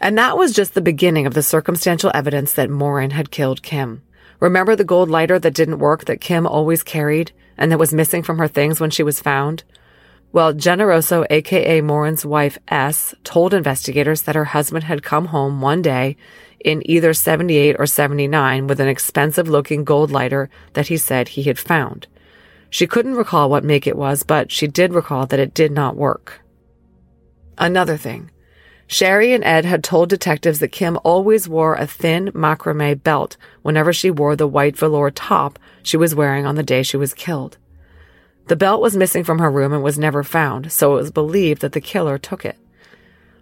And that was just the beginning of the circumstantial evidence that Morin had killed Kim. Remember the gold lighter that didn't work that Kim always carried and that was missing from her things when she was found? Well, Generoso, aka Morin's wife S, told investigators that her husband had come home one day in either 78 or 79 with an expensive looking gold lighter that he said he had found. She couldn't recall what make it was, but she did recall that it did not work. Another thing. Sherry and Ed had told detectives that Kim always wore a thin macrame belt whenever she wore the white velour top she was wearing on the day she was killed. The belt was missing from her room and was never found, so it was believed that the killer took it.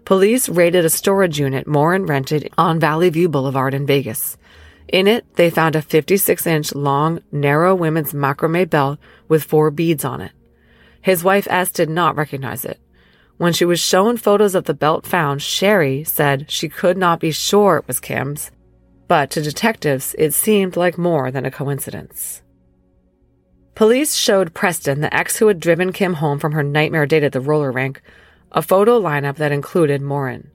Police raided a storage unit Morin rented on Valley View Boulevard in Vegas. In it, they found a 56 inch long, narrow women's macrame belt with four beads on it. His wife S did not recognize it. When she was shown photos of the belt found, Sherry said she could not be sure it was Kim's, but to detectives, it seemed like more than a coincidence. Police showed Preston, the ex who had driven Kim home from her nightmare date at the roller rink, a photo lineup that included Morin.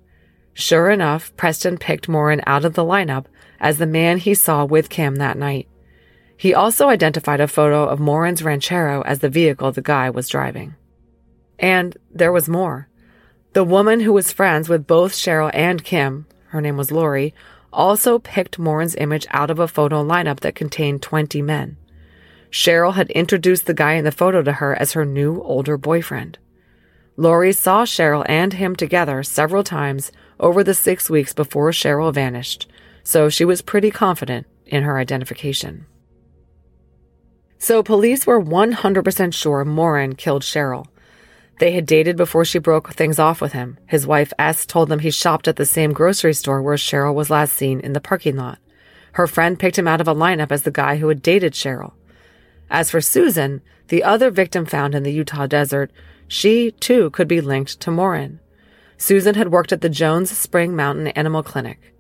Sure enough, Preston picked Morin out of the lineup as the man he saw with Kim that night. He also identified a photo of Morin's Ranchero as the vehicle the guy was driving. And there was more. The woman who was friends with both Cheryl and Kim, her name was Lori, also picked Morin's image out of a photo lineup that contained 20 men. Cheryl had introduced the guy in the photo to her as her new older boyfriend. Lori saw Cheryl and him together several times over the six weeks before Cheryl vanished, so she was pretty confident in her identification. So police were 100% sure Morin killed Cheryl. They had dated before she broke things off with him. His wife S told them he shopped at the same grocery store where Cheryl was last seen in the parking lot. Her friend picked him out of a lineup as the guy who had dated Cheryl. As for Susan, the other victim found in the Utah desert, she too could be linked to Morin. Susan had worked at the Jones Spring Mountain Animal Clinic.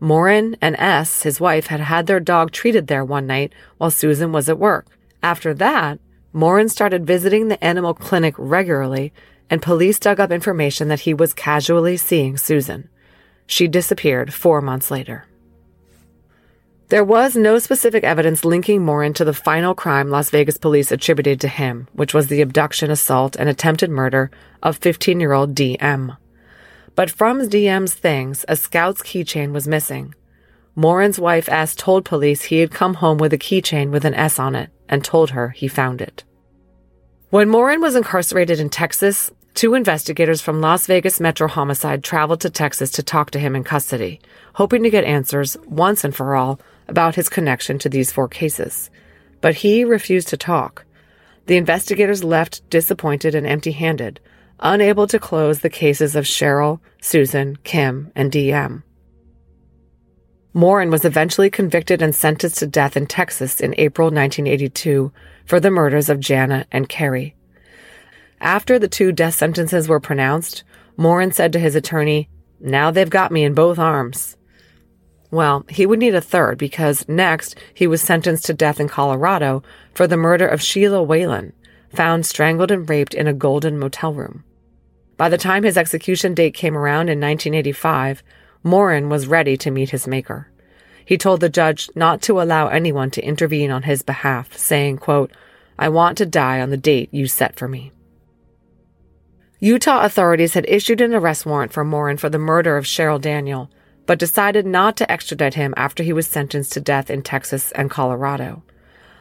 Morin and S, his wife, had had their dog treated there one night while Susan was at work. After that, Morin started visiting the animal clinic regularly, and police dug up information that he was casually seeing Susan. She disappeared four months later. There was no specific evidence linking Morin to the final crime Las Vegas police attributed to him, which was the abduction, assault, and attempted murder of 15 year old DM. But from DM's things, a scout's keychain was missing. Morin's wife S told police he had come home with a keychain with an S on it and told her he found it. When Morin was incarcerated in Texas, two investigators from Las Vegas Metro Homicide traveled to Texas to talk to him in custody, hoping to get answers once and for all about his connection to these four cases. But he refused to talk. The investigators left disappointed and empty handed, unable to close the cases of Cheryl, Susan, Kim, and DM. Morin was eventually convicted and sentenced to death in Texas in April 1982 for the murders of Jana and Carrie. After the two death sentences were pronounced, Morin said to his attorney, Now they've got me in both arms. Well, he would need a third because next he was sentenced to death in Colorado for the murder of Sheila Whalen, found strangled and raped in a golden motel room. By the time his execution date came around in 1985, Morin was ready to meet his maker. He told the judge not to allow anyone to intervene on his behalf, saying, quote, I want to die on the date you set for me. Utah authorities had issued an arrest warrant for Morin for the murder of Cheryl Daniel, but decided not to extradite him after he was sentenced to death in Texas and Colorado.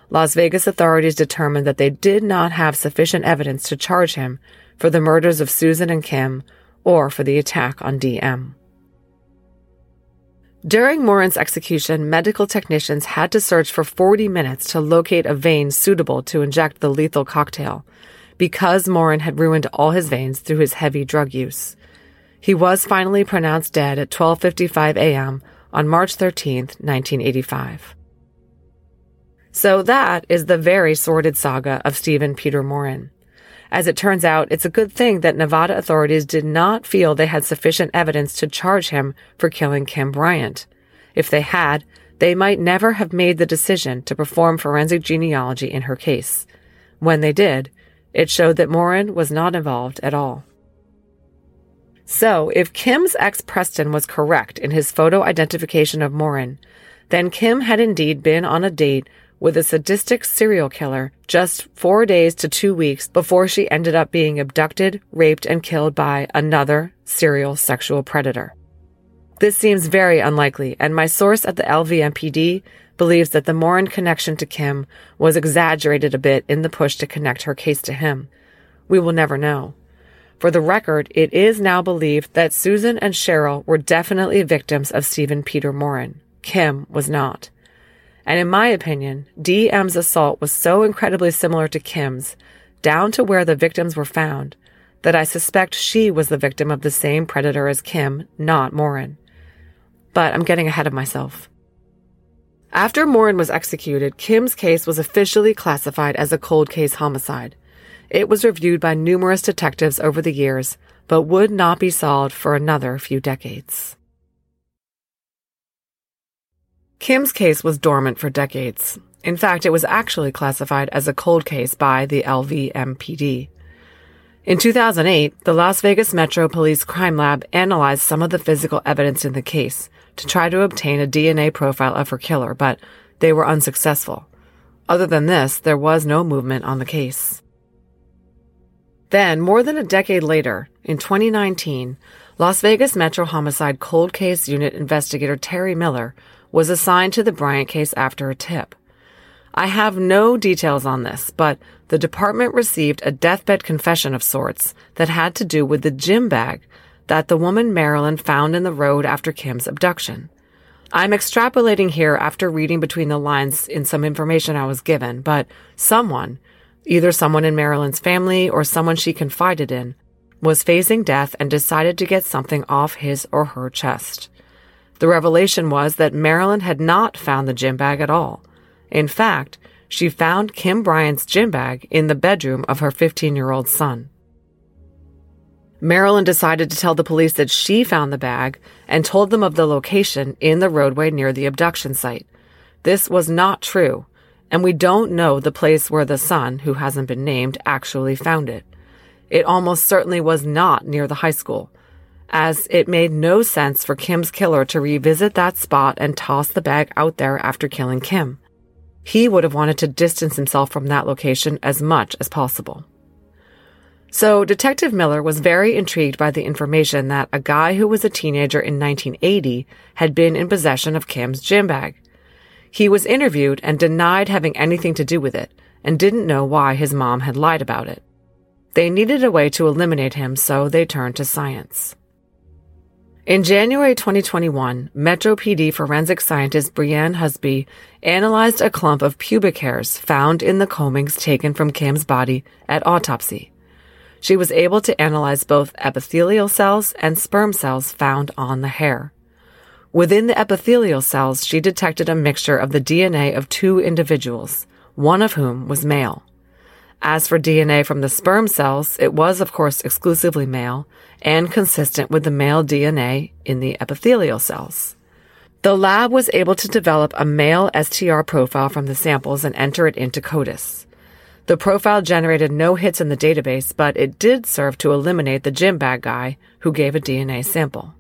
Las Vegas authorities determined that they did not have sufficient evidence to charge him for the murders of Susan and Kim or for the attack on DM. During Morin's execution, medical technicians had to search for 40 minutes to locate a vein suitable to inject the lethal cocktail because Morin had ruined all his veins through his heavy drug use. He was finally pronounced dead at 12:55 a.m. on March 13, 1985. So that is the very sordid saga of Stephen Peter Morin. As it turns out, it's a good thing that Nevada authorities did not feel they had sufficient evidence to charge him for killing Kim Bryant. If they had, they might never have made the decision to perform forensic genealogy in her case. When they did, it showed that Morin was not involved at all. So, if Kim's ex Preston was correct in his photo identification of Morin, then Kim had indeed been on a date with a sadistic serial killer just four days to two weeks before she ended up being abducted, raped, and killed by another serial sexual predator. This seems very unlikely, and my source at the LVMPD believes that the Morin connection to Kim was exaggerated a bit in the push to connect her case to him. We will never know. For the record, it is now believed that Susan and Cheryl were definitely victims of Stephen Peter Morin. Kim was not. And in my opinion, DM's assault was so incredibly similar to Kim's, down to where the victims were found, that I suspect she was the victim of the same predator as Kim, not Morin. But I'm getting ahead of myself. After Morin was executed, Kim's case was officially classified as a cold case homicide. It was reviewed by numerous detectives over the years, but would not be solved for another few decades. Kim's case was dormant for decades. In fact, it was actually classified as a cold case by the LVMPD. In 2008, the Las Vegas Metro Police Crime Lab analyzed some of the physical evidence in the case to try to obtain a DNA profile of her killer, but they were unsuccessful. Other than this, there was no movement on the case. Then, more than a decade later, in 2019, Las Vegas Metro Homicide Cold Case Unit investigator Terry Miller was assigned to the Bryant case after a tip. I have no details on this, but the department received a deathbed confession of sorts that had to do with the gym bag that the woman Marilyn found in the road after Kim's abduction. I'm extrapolating here after reading between the lines in some information I was given, but someone, either someone in Marilyn's family or someone she confided in, was facing death and decided to get something off his or her chest. The revelation was that Marilyn had not found the gym bag at all. In fact, she found Kim Bryant's gym bag in the bedroom of her 15 year old son. Marilyn decided to tell the police that she found the bag and told them of the location in the roadway near the abduction site. This was not true, and we don't know the place where the son, who hasn't been named, actually found it. It almost certainly was not near the high school, as it made no sense for Kim's killer to revisit that spot and toss the bag out there after killing Kim. He would have wanted to distance himself from that location as much as possible. So, Detective Miller was very intrigued by the information that a guy who was a teenager in 1980 had been in possession of Kim's gym bag. He was interviewed and denied having anything to do with it and didn't know why his mom had lied about it. They needed a way to eliminate him, so they turned to science. In January 2021, Metro PD forensic scientist Brianne Husby analyzed a clump of pubic hairs found in the combings taken from Kim's body at autopsy she was able to analyze both epithelial cells and sperm cells found on the hair. Within the epithelial cells, she detected a mixture of the DNA of two individuals, one of whom was male. As for DNA from the sperm cells, it was, of course, exclusively male and consistent with the male DNA in the epithelial cells. The lab was able to develop a male STR profile from the samples and enter it into CODIS. The profile generated no hits in the database, but it did serve to eliminate the gym bag guy who gave a DNA sample.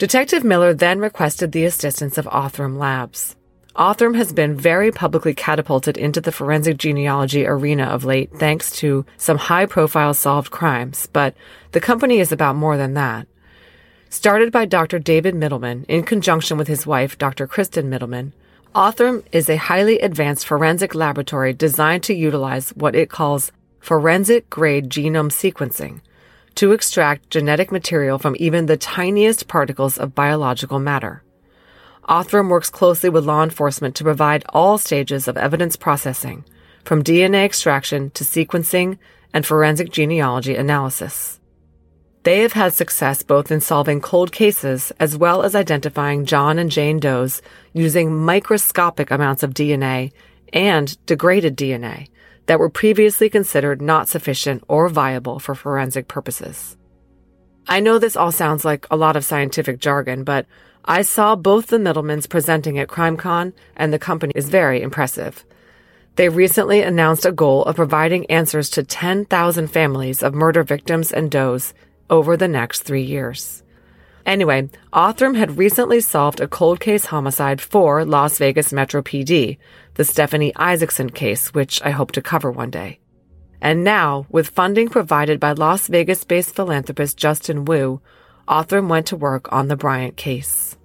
Detective Miller then requested the assistance of Othram Labs. Othram has been very publicly catapulted into the forensic genealogy arena of late thanks to some high profile solved crimes, but the company is about more than that. Started by Dr. David Mittelman in conjunction with his wife, Dr. Kristen Mittelman, Othram is a highly advanced forensic laboratory designed to utilize what it calls forensic grade genome sequencing to extract genetic material from even the tiniest particles of biological matter. Othram works closely with law enforcement to provide all stages of evidence processing, from DNA extraction to sequencing and forensic genealogy analysis. They have had success both in solving cold cases as well as identifying John and Jane Does using microscopic amounts of DNA and degraded DNA that were previously considered not sufficient or viable for forensic purposes. I know this all sounds like a lot of scientific jargon, but I saw both the Mittelmans presenting at CrimeCon, and the company is very impressive. They recently announced a goal of providing answers to 10,000 families of murder victims and does over the next three years. Anyway, Othram had recently solved a cold case homicide for Las Vegas Metro PD, the Stephanie Isaacson case, which I hope to cover one day. And now, with funding provided by Las Vegas based philanthropist Justin Wu, Othram went to work on the Bryant case.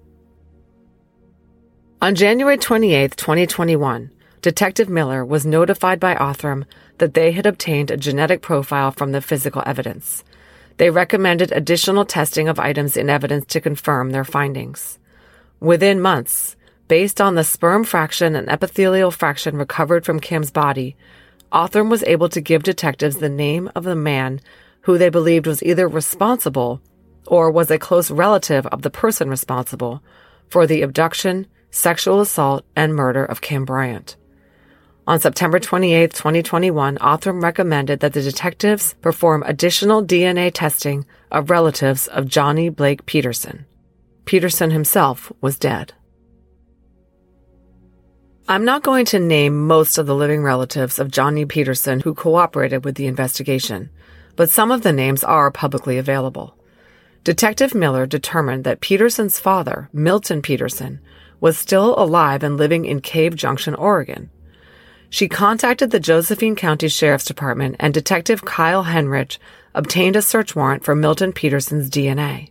On January 28, 2021, Detective Miller was notified by Othram that they had obtained a genetic profile from the physical evidence. They recommended additional testing of items in evidence to confirm their findings. Within months, based on the sperm fraction and epithelial fraction recovered from Kim's body, Othram was able to give detectives the name of the man who they believed was either responsible or was a close relative of the person responsible for the abduction, sexual assault, and murder of Kim Bryant. On September 28, 2021, Othram recommended that the detectives perform additional DNA testing of relatives of Johnny Blake Peterson. Peterson himself was dead. I'm not going to name most of the living relatives of Johnny Peterson who cooperated with the investigation, but some of the names are publicly available. Detective Miller determined that Peterson's father, Milton Peterson, was still alive and living in Cave Junction, Oregon. She contacted the Josephine County Sheriff's Department and Detective Kyle Henrich obtained a search warrant for Milton Peterson's DNA.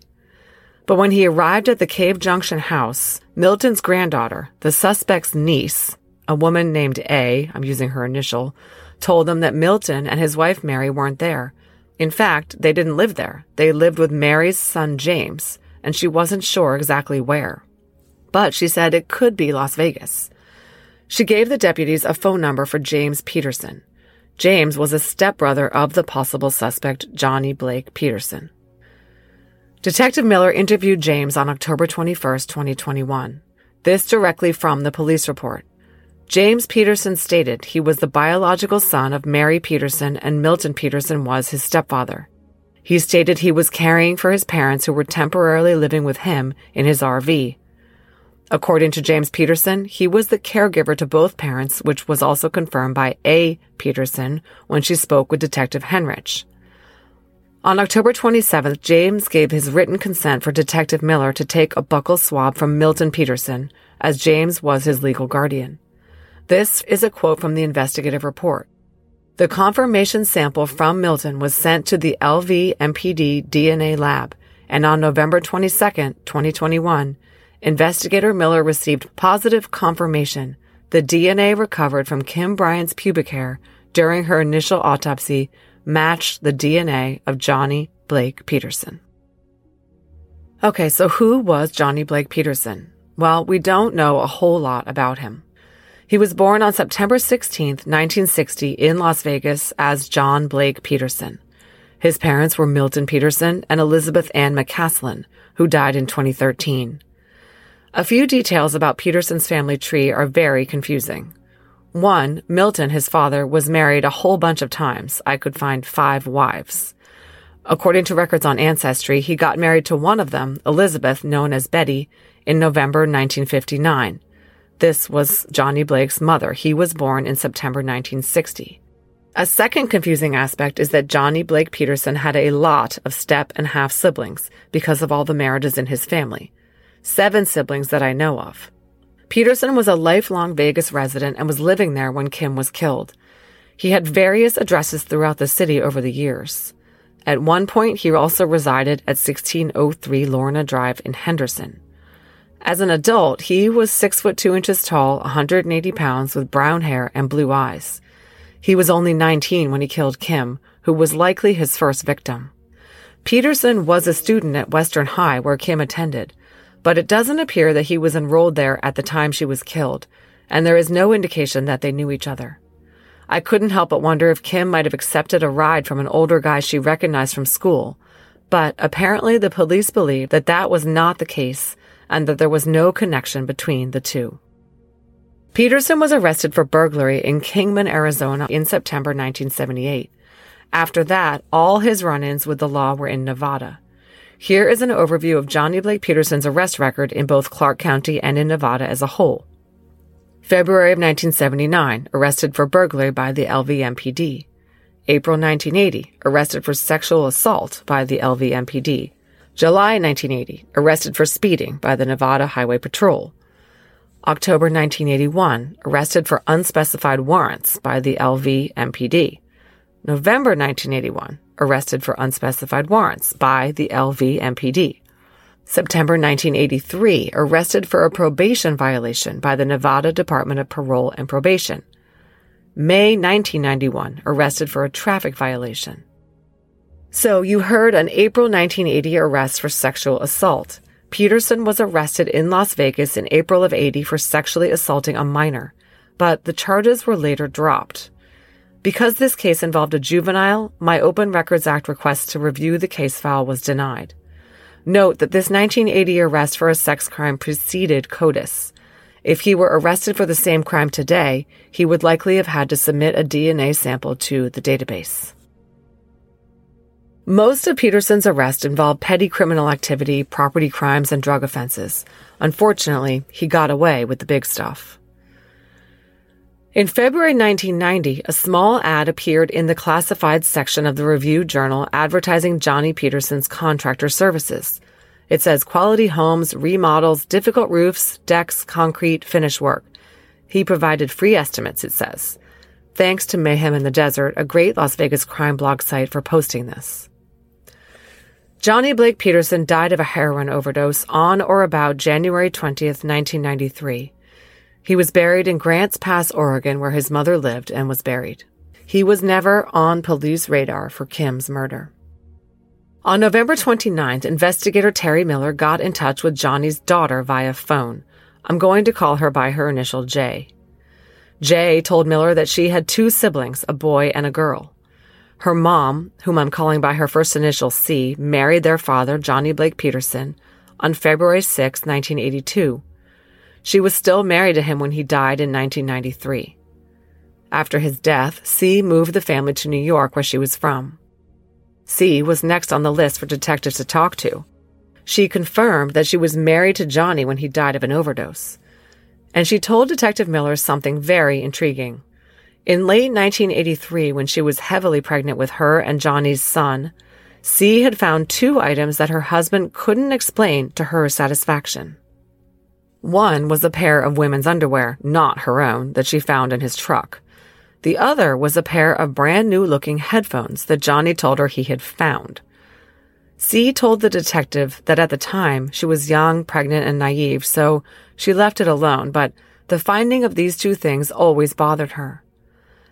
But when he arrived at the Cave Junction house, Milton's granddaughter, the suspect's niece, a woman named A, I'm using her initial, told them that Milton and his wife Mary weren't there in fact, they didn't live there. They lived with Mary's son James, and she wasn't sure exactly where. But she said it could be Las Vegas. She gave the deputies a phone number for James Peterson. James was a stepbrother of the possible suspect, Johnny Blake Peterson. Detective Miller interviewed James on October 21, 2021. This directly from the police report. James Peterson stated he was the biological son of Mary Peterson and Milton Peterson was his stepfather. He stated he was caring for his parents who were temporarily living with him in his RV. According to James Peterson, he was the caregiver to both parents, which was also confirmed by A. Peterson when she spoke with Detective Henrich. On October 27th, James gave his written consent for Detective Miller to take a buccal swab from Milton Peterson, as James was his legal guardian. This is a quote from the investigative report. The confirmation sample from Milton was sent to the LVMPD DNA lab, and on November 22, 2021, investigator Miller received positive confirmation the DNA recovered from Kim Bryant's pubic hair during her initial autopsy matched the DNA of Johnny Blake Peterson. Okay, so who was Johnny Blake Peterson? Well, we don't know a whole lot about him. He was born on September 16, 1960, in Las Vegas as John Blake Peterson. His parents were Milton Peterson and Elizabeth Ann McCaslin, who died in 2013. A few details about Peterson's family tree are very confusing. One, Milton, his father, was married a whole bunch of times. I could find five wives. According to records on Ancestry, he got married to one of them, Elizabeth, known as Betty, in November 1959. This was Johnny Blake's mother. He was born in September 1960. A second confusing aspect is that Johnny Blake Peterson had a lot of step and half siblings because of all the marriages in his family. Seven siblings that I know of. Peterson was a lifelong Vegas resident and was living there when Kim was killed. He had various addresses throughout the city over the years. At one point, he also resided at 1603 Lorna Drive in Henderson. As an adult, he was six foot two inches tall, 180 pounds, with brown hair and blue eyes. He was only 19 when he killed Kim, who was likely his first victim. Peterson was a student at Western High where Kim attended, but it doesn't appear that he was enrolled there at the time she was killed, and there is no indication that they knew each other. I couldn't help but wonder if Kim might have accepted a ride from an older guy she recognized from school, but apparently the police believe that that was not the case and that there was no connection between the two. Peterson was arrested for burglary in Kingman, Arizona in September 1978. After that, all his run ins with the law were in Nevada. Here is an overview of Johnny Blake Peterson's arrest record in both Clark County and in Nevada as a whole. February of 1979, arrested for burglary by the LVMPD. April 1980, arrested for sexual assault by the LVMPD. July 1980, arrested for speeding by the Nevada Highway Patrol. October 1981, arrested for unspecified warrants by the LVMPD. November 1981, arrested for unspecified warrants by the LVMPD. September 1983, arrested for a probation violation by the Nevada Department of Parole and Probation. May 1991, arrested for a traffic violation. So you heard an April 1980 arrest for sexual assault. Peterson was arrested in Las Vegas in April of 80 for sexually assaulting a minor, but the charges were later dropped. Because this case involved a juvenile, my Open Records Act request to review the case file was denied. Note that this 1980 arrest for a sex crime preceded CODIS. If he were arrested for the same crime today, he would likely have had to submit a DNA sample to the database. Most of Peterson's arrests involved petty criminal activity, property crimes, and drug offenses. Unfortunately, he got away with the big stuff. In February 1990, a small ad appeared in the classified section of the Review Journal advertising Johnny Peterson's contractor services. It says quality homes, remodels, difficult roofs, decks, concrete, finish work. He provided free estimates, it says. Thanks to Mayhem in the Desert, a great Las Vegas crime blog site for posting this. Johnny Blake Peterson died of a heroin overdose on or about January 20th, 1993. He was buried in Grants Pass, Oregon, where his mother lived and was buried. He was never on police radar for Kim's murder. On November 29th, investigator Terry Miller got in touch with Johnny's daughter via phone. I'm going to call her by her initial J. Jay told Miller that she had two siblings, a boy and a girl. Her mom, whom I'm calling by her first initial C, married their father, Johnny Blake Peterson, on February 6, 1982. She was still married to him when he died in 1993. After his death, C moved the family to New York, where she was from. C was next on the list for detectives to talk to. She confirmed that she was married to Johnny when he died of an overdose. And she told Detective Miller something very intriguing. In late 1983, when she was heavily pregnant with her and Johnny's son, C had found two items that her husband couldn't explain to her satisfaction. One was a pair of women's underwear, not her own, that she found in his truck. The other was a pair of brand new looking headphones that Johnny told her he had found. C told the detective that at the time she was young, pregnant, and naive, so she left it alone, but the finding of these two things always bothered her.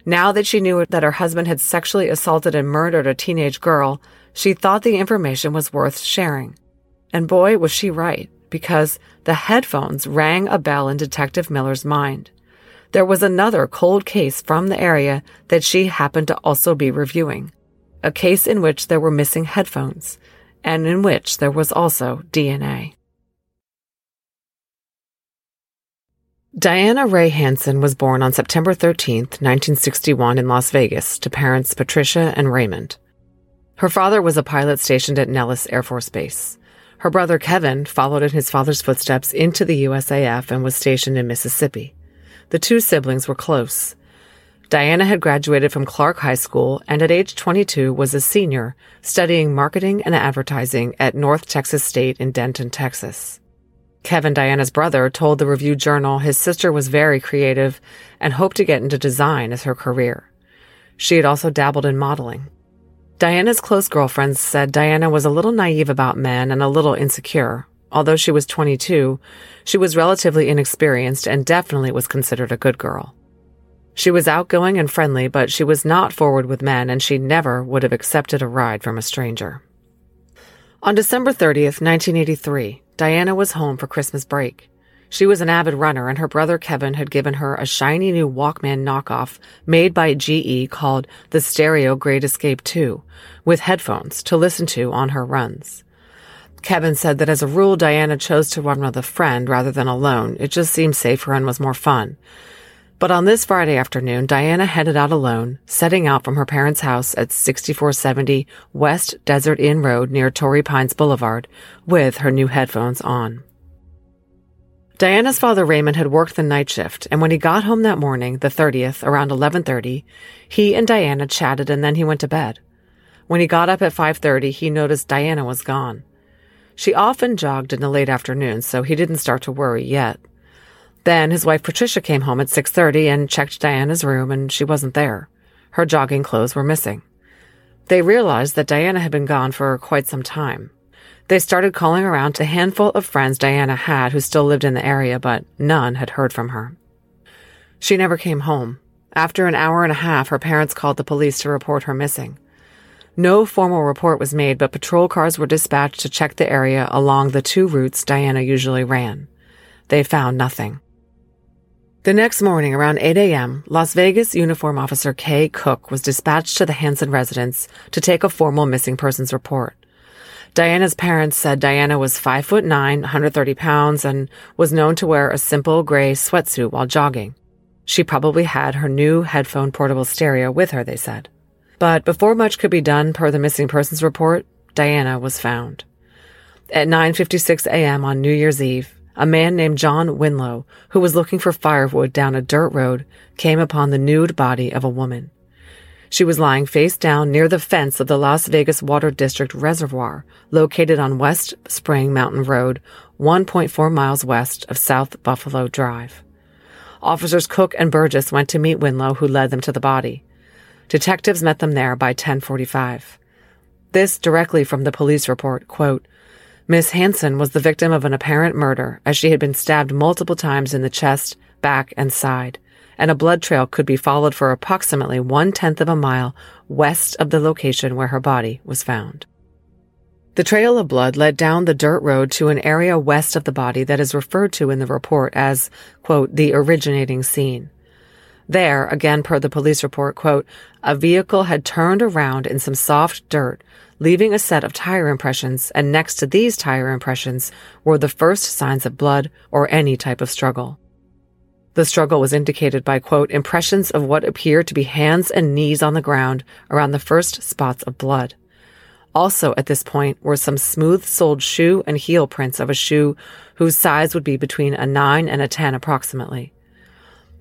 Now that she knew that her husband had sexually assaulted and murdered a teenage girl, she thought the information was worth sharing. And boy, was she right, because the headphones rang a bell in Detective Miller's mind. There was another cold case from the area that she happened to also be reviewing. A case in which there were missing headphones, and in which there was also DNA. Diana Ray Hanson was born on September 13, 1961 in Las Vegas to parents Patricia and Raymond. Her father was a pilot stationed at Nellis Air Force Base. Her brother Kevin followed in his father's footsteps into the USAF and was stationed in Mississippi. The two siblings were close. Diana had graduated from Clark High School and at age 22 was a senior studying marketing and advertising at North Texas State in Denton, Texas. Kevin, Diana's brother, told the Review Journal his sister was very creative and hoped to get into design as her career. She had also dabbled in modeling. Diana's close girlfriends said Diana was a little naive about men and a little insecure. Although she was 22, she was relatively inexperienced and definitely was considered a good girl. She was outgoing and friendly, but she was not forward with men and she never would have accepted a ride from a stranger. On December 30th, 1983, Diana was home for Christmas break. She was an avid runner, and her brother Kevin had given her a shiny new Walkman knockoff made by GE called the Stereo Great Escape 2, with headphones to listen to on her runs. Kevin said that as a rule, Diana chose to run with a friend rather than alone. It just seemed safer and was more fun. But on this Friday afternoon, Diana headed out alone, setting out from her parents' house at 6470 West Desert Inn Road near Torrey Pines Boulevard with her new headphones on. Diana's father Raymond had worked the night shift, and when he got home that morning, the 30th, around 11:30, he and Diana chatted and then he went to bed. When he got up at 5:30, he noticed Diana was gone. She often jogged in the late afternoon, so he didn't start to worry yet. Then his wife Patricia came home at 6:30 and checked Diana's room and she wasn't there. Her jogging clothes were missing. They realized that Diana had been gone for quite some time. They started calling around to a handful of friends Diana had who still lived in the area, but none had heard from her. She never came home. After an hour and a half, her parents called the police to report her missing. No formal report was made, but patrol cars were dispatched to check the area along the two routes Diana usually ran. They found nothing. The next morning, around 8 a.m., Las Vegas uniform officer Kay Cook was dispatched to the Hanson residence to take a formal missing persons report. Diana's parents said Diana was 5 foot 9, 130 pounds, and was known to wear a simple gray sweatsuit while jogging. She probably had her new headphone portable stereo with her, they said. But before much could be done per the missing persons report, Diana was found. At 9:56 a.m. on New Year's Eve, a man named John Winlow, who was looking for firewood down a dirt road, came upon the nude body of a woman. She was lying face down near the fence of the Las Vegas Water District Reservoir, located on West Spring Mountain Road, 1.4 miles west of South Buffalo Drive. Officers Cook and Burgess went to meet Winlow, who led them to the body. Detectives met them there by 1045. This directly from the police report, quote, Miss Hanson was the victim of an apparent murder as she had been stabbed multiple times in the chest, back, and side, and a blood trail could be followed for approximately one tenth of a mile west of the location where her body was found. The trail of blood led down the dirt road to an area west of the body that is referred to in the report as, quote, the originating scene. There, again per the police report, quote, a vehicle had turned around in some soft dirt, leaving a set of tire impressions, and next to these tire impressions were the first signs of blood or any type of struggle. The struggle was indicated by, quote, impressions of what appeared to be hands and knees on the ground around the first spots of blood. Also at this point were some smooth soled shoe and heel prints of a shoe whose size would be between a 9 and a 10 approximately.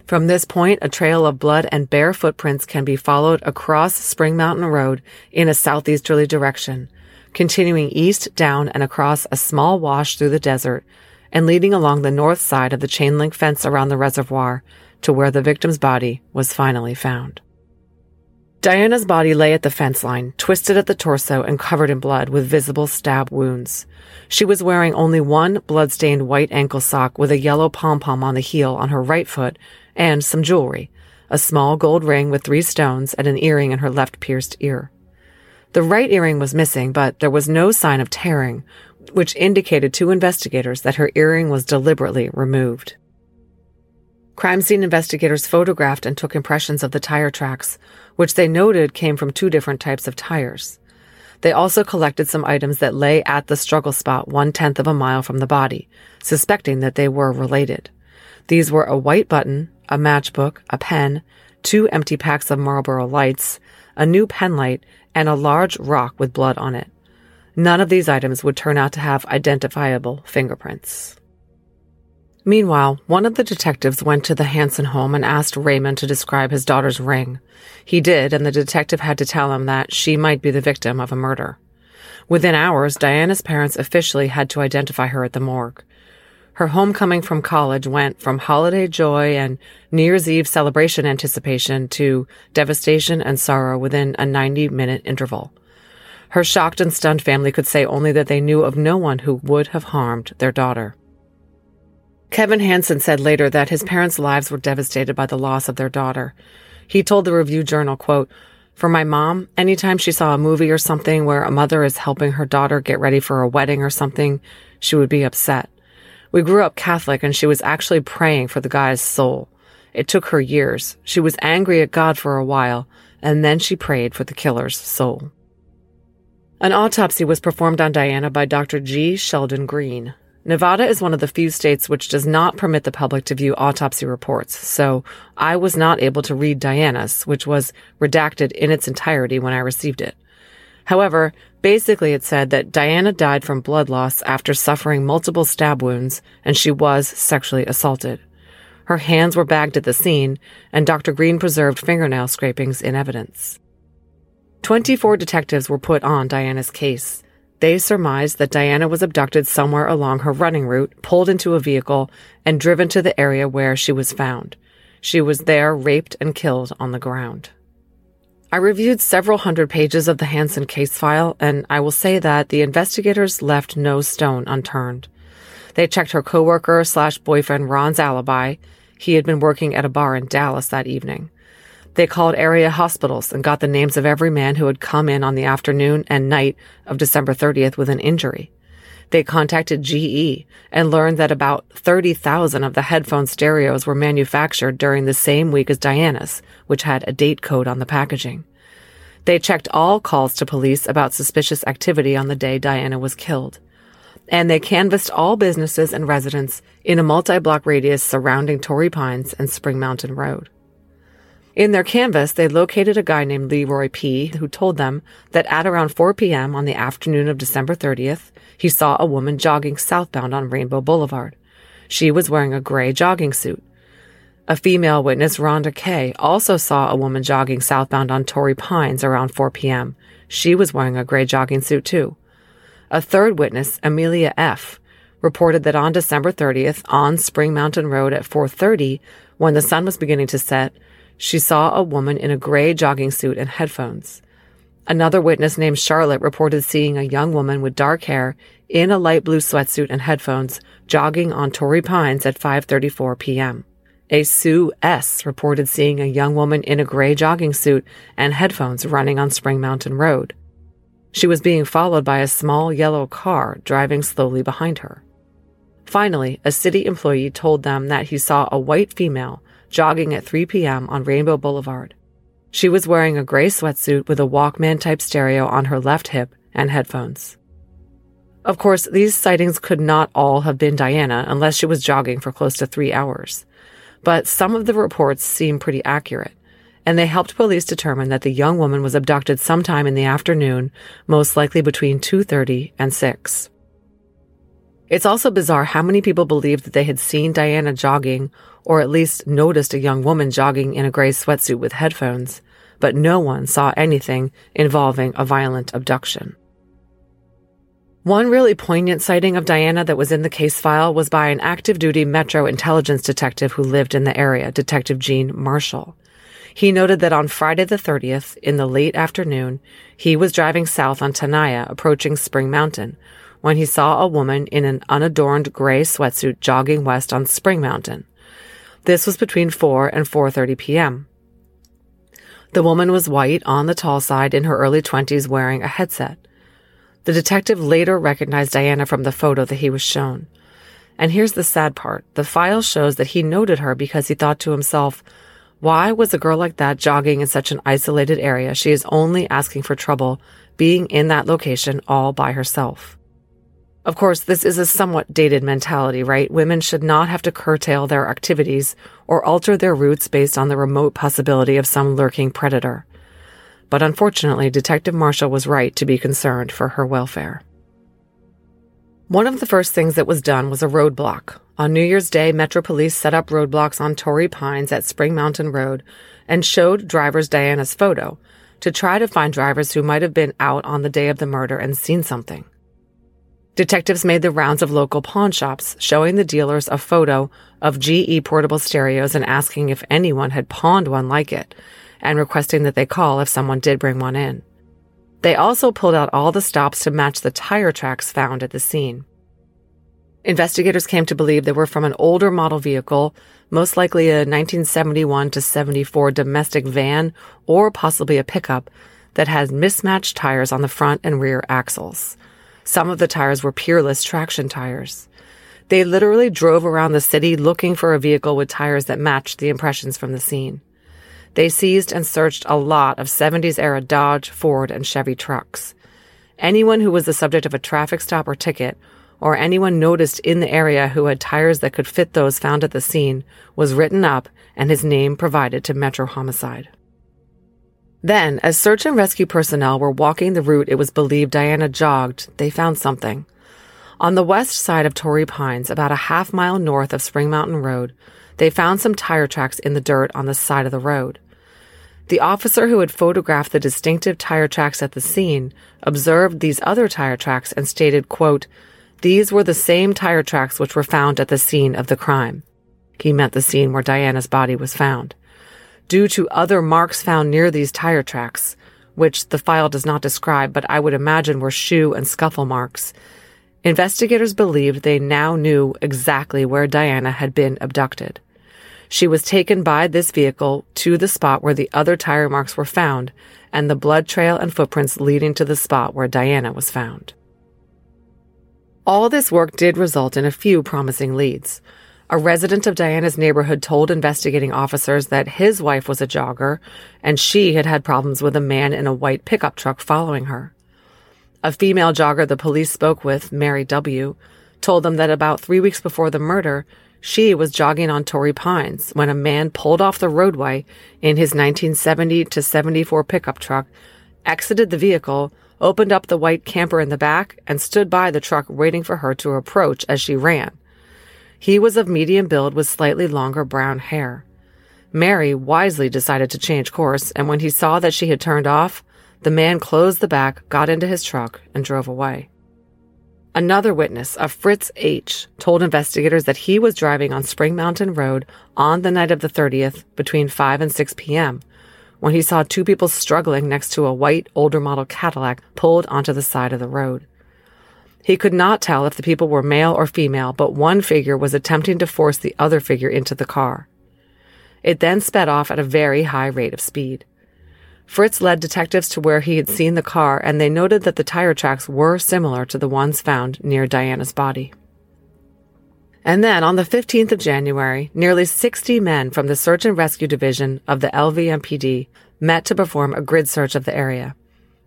From this point, a trail of blood and bare footprints can be followed across Spring Mountain Road in a southeasterly direction, continuing east down and across a small wash through the desert, and leading along the north side of the chain link fence around the reservoir to where the victim's body was finally found. Diana's body lay at the fence line, twisted at the torso and covered in blood with visible stab wounds. She was wearing only one blood-stained white ankle sock with a yellow pom-pom on the heel on her right foot and some jewelry, a small gold ring with three stones and an earring in her left pierced ear. The right earring was missing, but there was no sign of tearing, which indicated to investigators that her earring was deliberately removed. Crime scene investigators photographed and took impressions of the tire tracks, which they noted came from two different types of tires. They also collected some items that lay at the struggle spot one tenth of a mile from the body, suspecting that they were related. These were a white button, a matchbook, a pen, two empty packs of Marlboro lights, a new pen light, and a large rock with blood on it. None of these items would turn out to have identifiable fingerprints. Meanwhile, one of the detectives went to the Hanson home and asked Raymond to describe his daughter's ring. He did, and the detective had to tell him that she might be the victim of a murder. Within hours, Diana's parents officially had to identify her at the morgue. Her homecoming from college went from holiday joy and New Year's Eve celebration anticipation to devastation and sorrow within a 90 minute interval. Her shocked and stunned family could say only that they knew of no one who would have harmed their daughter. Kevin Hanson said later that his parents' lives were devastated by the loss of their daughter. He told the Review Journal, quote, For my mom, anytime she saw a movie or something where a mother is helping her daughter get ready for a wedding or something, she would be upset. We grew up Catholic and she was actually praying for the guy's soul. It took her years. She was angry at God for a while, and then she prayed for the killer's soul. An autopsy was performed on Diana by Dr. G. Sheldon Green. Nevada is one of the few states which does not permit the public to view autopsy reports, so I was not able to read Diana's, which was redacted in its entirety when I received it. However, basically it said that Diana died from blood loss after suffering multiple stab wounds and she was sexually assaulted. Her hands were bagged at the scene and Dr. Green preserved fingernail scrapings in evidence. 24 detectives were put on Diana's case. They surmised that Diana was abducted somewhere along her running route, pulled into a vehicle, and driven to the area where she was found. She was there raped and killed on the ground. I reviewed several hundred pages of the Hanson case file, and I will say that the investigators left no stone unturned. They checked her coworker slash boyfriend Ron's alibi. He had been working at a bar in Dallas that evening. They called area hospitals and got the names of every man who had come in on the afternoon and night of December 30th with an injury. They contacted GE and learned that about 30,000 of the headphone stereos were manufactured during the same week as Diana's, which had a date code on the packaging. They checked all calls to police about suspicious activity on the day Diana was killed. And they canvassed all businesses and residents in a multi-block radius surrounding Torrey Pines and Spring Mountain Road. In their canvass, they located a guy named Leroy P., who told them that at around 4 p.m. on the afternoon of December 30th, he saw a woman jogging southbound on Rainbow Boulevard. She was wearing a gray jogging suit. A female witness, Rhonda K., also saw a woman jogging southbound on Torrey Pines around 4 p.m. She was wearing a gray jogging suit, too. A third witness, Amelia F., reported that on December 30th, on Spring Mountain Road at 4.30, when the sun was beginning to set, she saw a woman in a gray jogging suit and headphones. Another witness named Charlotte reported seeing a young woman with dark hair in a light blue sweatsuit and headphones jogging on Torrey Pines at 5:34 p.m. A Sue S reported seeing a young woman in a gray jogging suit and headphones running on Spring Mountain Road. She was being followed by a small yellow car driving slowly behind her. Finally, a city employee told them that he saw a white female jogging at 3 p.m. on Rainbow Boulevard. She was wearing a gray sweatsuit with a Walkman type stereo on her left hip and headphones. Of course, these sightings could not all have been Diana unless she was jogging for close to three hours. But some of the reports seem pretty accurate, and they helped police determine that the young woman was abducted sometime in the afternoon, most likely between 2.30 and 6. It's also bizarre how many people believed that they had seen Diana jogging or at least noticed a young woman jogging in a gray sweatsuit with headphones, but no one saw anything involving a violent abduction. One really poignant sighting of Diana that was in the case file was by an active duty Metro intelligence detective who lived in the area, Detective Gene Marshall. He noted that on Friday the 30th, in the late afternoon, he was driving south on Tenaya, approaching Spring Mountain, when he saw a woman in an unadorned gray sweatsuit jogging west on Spring Mountain. This was between 4 and 4:30 p.m. The woman was white on the tall side in her early 20s wearing a headset. The detective later recognized Diana from the photo that he was shown. And here's the sad part. The file shows that he noted her because he thought to himself, why was a girl like that jogging in such an isolated area? She is only asking for trouble being in that location all by herself. Of course, this is a somewhat dated mentality, right? Women should not have to curtail their activities or alter their routes based on the remote possibility of some lurking predator. But unfortunately, Detective Marshall was right to be concerned for her welfare. One of the first things that was done was a roadblock. On New Year's Day, Metro Police set up roadblocks on Torrey Pines at Spring Mountain Road and showed drivers Diana's photo to try to find drivers who might have been out on the day of the murder and seen something. Detectives made the rounds of local pawn shops, showing the dealers a photo of GE portable stereos and asking if anyone had pawned one like it, and requesting that they call if someone did bring one in. They also pulled out all the stops to match the tire tracks found at the scene. Investigators came to believe they were from an older model vehicle, most likely a 1971 to 74 domestic van or possibly a pickup that had mismatched tires on the front and rear axles. Some of the tires were peerless traction tires. They literally drove around the city looking for a vehicle with tires that matched the impressions from the scene. They seized and searched a lot of 70s era Dodge, Ford, and Chevy trucks. Anyone who was the subject of a traffic stop or ticket, or anyone noticed in the area who had tires that could fit those found at the scene, was written up and his name provided to Metro Homicide. Then, as search and rescue personnel were walking the route it was believed Diana jogged, they found something. On the west side of Torrey Pines, about a half mile north of Spring Mountain Road, they found some tire tracks in the dirt on the side of the road. The officer who had photographed the distinctive tire tracks at the scene observed these other tire tracks and stated, quote, These were the same tire tracks which were found at the scene of the crime. He meant the scene where Diana's body was found. Due to other marks found near these tire tracks, which the file does not describe, but I would imagine were shoe and scuffle marks. Investigators believed they now knew exactly where Diana had been abducted. She was taken by this vehicle to the spot where the other tire marks were found and the blood trail and footprints leading to the spot where Diana was found. All this work did result in a few promising leads. A resident of Diana's neighborhood told investigating officers that his wife was a jogger and she had had problems with a man in a white pickup truck following her. A female jogger the police spoke with, Mary W., told them that about three weeks before the murder, she was jogging on Torrey Pines when a man pulled off the roadway in his 1970 to 74 pickup truck, exited the vehicle, opened up the white camper in the back, and stood by the truck waiting for her to approach as she ran. He was of medium build with slightly longer brown hair. Mary wisely decided to change course, and when he saw that she had turned off, the man closed the back, got into his truck, and drove away. Another witness, a Fritz H., told investigators that he was driving on Spring Mountain Road on the night of the 30th between 5 and 6 p.m. when he saw two people struggling next to a white older model Cadillac pulled onto the side of the road. He could not tell if the people were male or female, but one figure was attempting to force the other figure into the car. It then sped off at a very high rate of speed. Fritz led detectives to where he had seen the car, and they noted that the tire tracks were similar to the ones found near Diana's body. And then on the 15th of January, nearly 60 men from the Search and Rescue Division of the LVMPD met to perform a grid search of the area.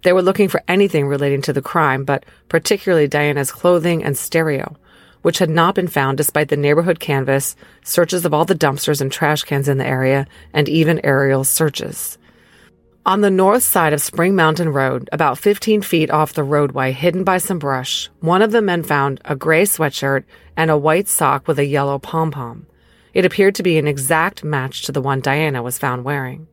They were looking for anything relating to the crime, but particularly Diana's clothing and stereo, which had not been found despite the neighborhood canvas, searches of all the dumpsters and trash cans in the area, and even aerial searches. On the north side of Spring Mountain Road, about 15 feet off the roadway, hidden by some brush, one of the men found a gray sweatshirt and a white sock with a yellow pom pom. It appeared to be an exact match to the one Diana was found wearing.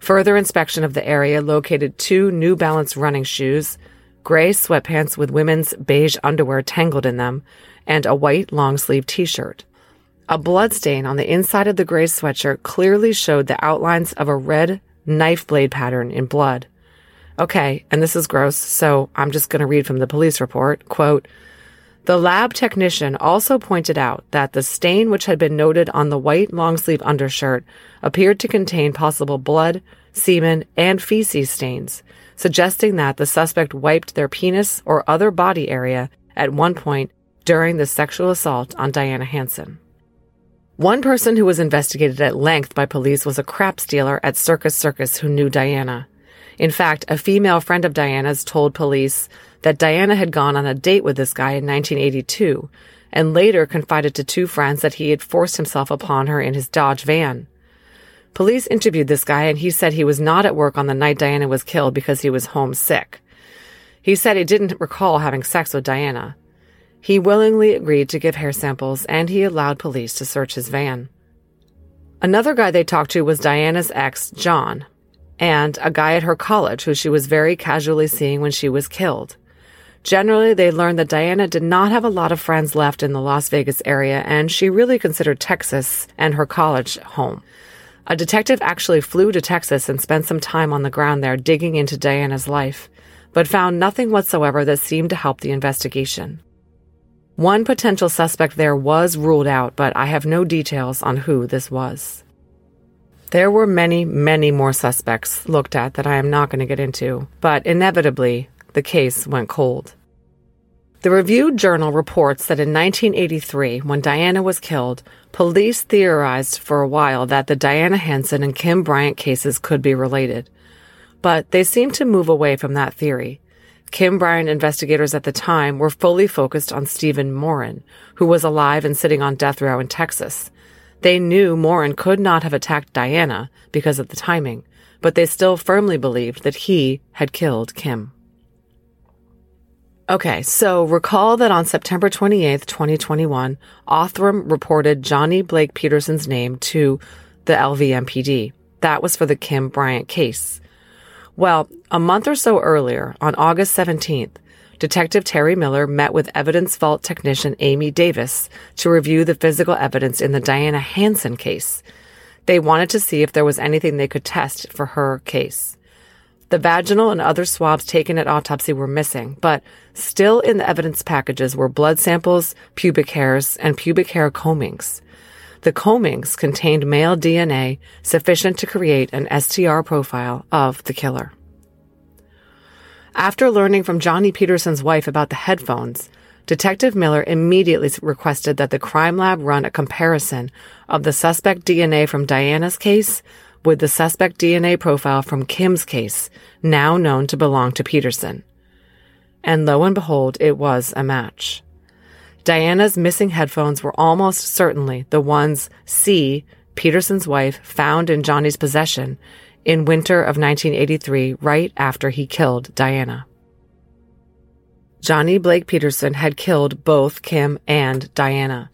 Further inspection of the area located two New Balance running shoes, gray sweatpants with women's beige underwear tangled in them, and a white long sleeve t shirt. A blood stain on the inside of the gray sweatshirt clearly showed the outlines of a red knife blade pattern in blood. Okay, and this is gross, so I'm just going to read from the police report. Quote, the lab technician also pointed out that the stain which had been noted on the white long sleeve undershirt appeared to contain possible blood, semen, and feces stains, suggesting that the suspect wiped their penis or other body area at one point during the sexual assault on Diana Hanson. One person who was investigated at length by police was a craps dealer at Circus Circus who knew Diana. In fact, a female friend of Diana's told police that Diana had gone on a date with this guy in 1982 and later confided to two friends that he had forced himself upon her in his Dodge van. Police interviewed this guy and he said he was not at work on the night Diana was killed because he was homesick. He said he didn't recall having sex with Diana. He willingly agreed to give hair samples and he allowed police to search his van. Another guy they talked to was Diana's ex, John, and a guy at her college who she was very casually seeing when she was killed. Generally, they learned that Diana did not have a lot of friends left in the Las Vegas area, and she really considered Texas and her college home. A detective actually flew to Texas and spent some time on the ground there digging into Diana's life, but found nothing whatsoever that seemed to help the investigation. One potential suspect there was ruled out, but I have no details on who this was. There were many, many more suspects looked at that I am not going to get into, but inevitably, the case went cold. The Review Journal reports that in 1983, when Diana was killed, police theorized for a while that the Diana Hanson and Kim Bryant cases could be related. But they seemed to move away from that theory. Kim Bryant investigators at the time were fully focused on Stephen Morin, who was alive and sitting on death row in Texas. They knew Morin could not have attacked Diana because of the timing, but they still firmly believed that he had killed Kim. Okay, so recall that on September 28th, 2021, Othram reported Johnny Blake Peterson's name to the LVMPD. That was for the Kim Bryant case. Well, a month or so earlier, on August 17th, Detective Terry Miller met with evidence vault technician Amy Davis to review the physical evidence in the Diana Hanson case. They wanted to see if there was anything they could test for her case. The vaginal and other swabs taken at autopsy were missing, but still in the evidence packages were blood samples, pubic hairs, and pubic hair combings. The combings contained male DNA sufficient to create an STR profile of the killer. After learning from Johnny Peterson's wife about the headphones, Detective Miller immediately requested that the crime lab run a comparison of the suspect DNA from Diana's case with the suspect DNA profile from Kim's case, now known to belong to Peterson. And lo and behold, it was a match. Diana's missing headphones were almost certainly the ones C, Peterson's wife, found in Johnny's possession in winter of 1983, right after he killed Diana. Johnny Blake Peterson had killed both Kim and Diana.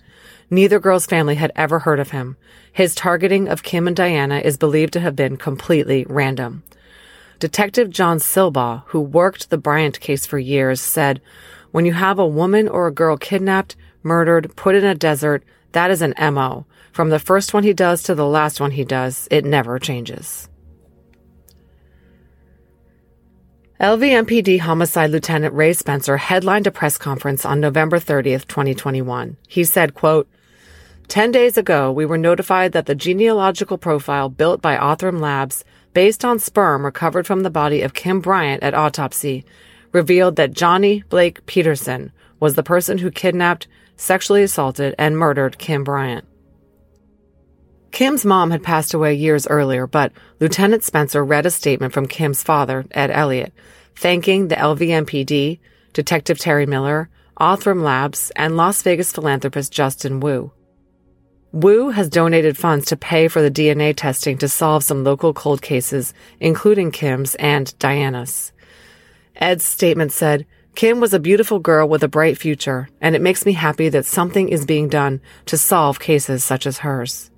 Neither girl's family had ever heard of him. His targeting of Kim and Diana is believed to have been completely random. Detective John Silbaugh, who worked the Bryant case for years, said, When you have a woman or a girl kidnapped, murdered, put in a desert, that is an MO. From the first one he does to the last one he does, it never changes. LVMPD Homicide Lieutenant Ray Spencer headlined a press conference on November 30th, 2021. He said, quote, 10 days ago, we were notified that the genealogical profile built by Othram Labs, based on sperm recovered from the body of Kim Bryant at autopsy, revealed that Johnny Blake Peterson was the person who kidnapped, sexually assaulted, and murdered Kim Bryant. Kim's mom had passed away years earlier, but Lieutenant Spencer read a statement from Kim's father, Ed Elliott, thanking the LVMPD, Detective Terry Miller, Othram Labs, and Las Vegas philanthropist Justin Wu. Wu has donated funds to pay for the DNA testing to solve some local cold cases, including Kim's and Diana's. Ed's statement said, Kim was a beautiful girl with a bright future, and it makes me happy that something is being done to solve cases such as hers.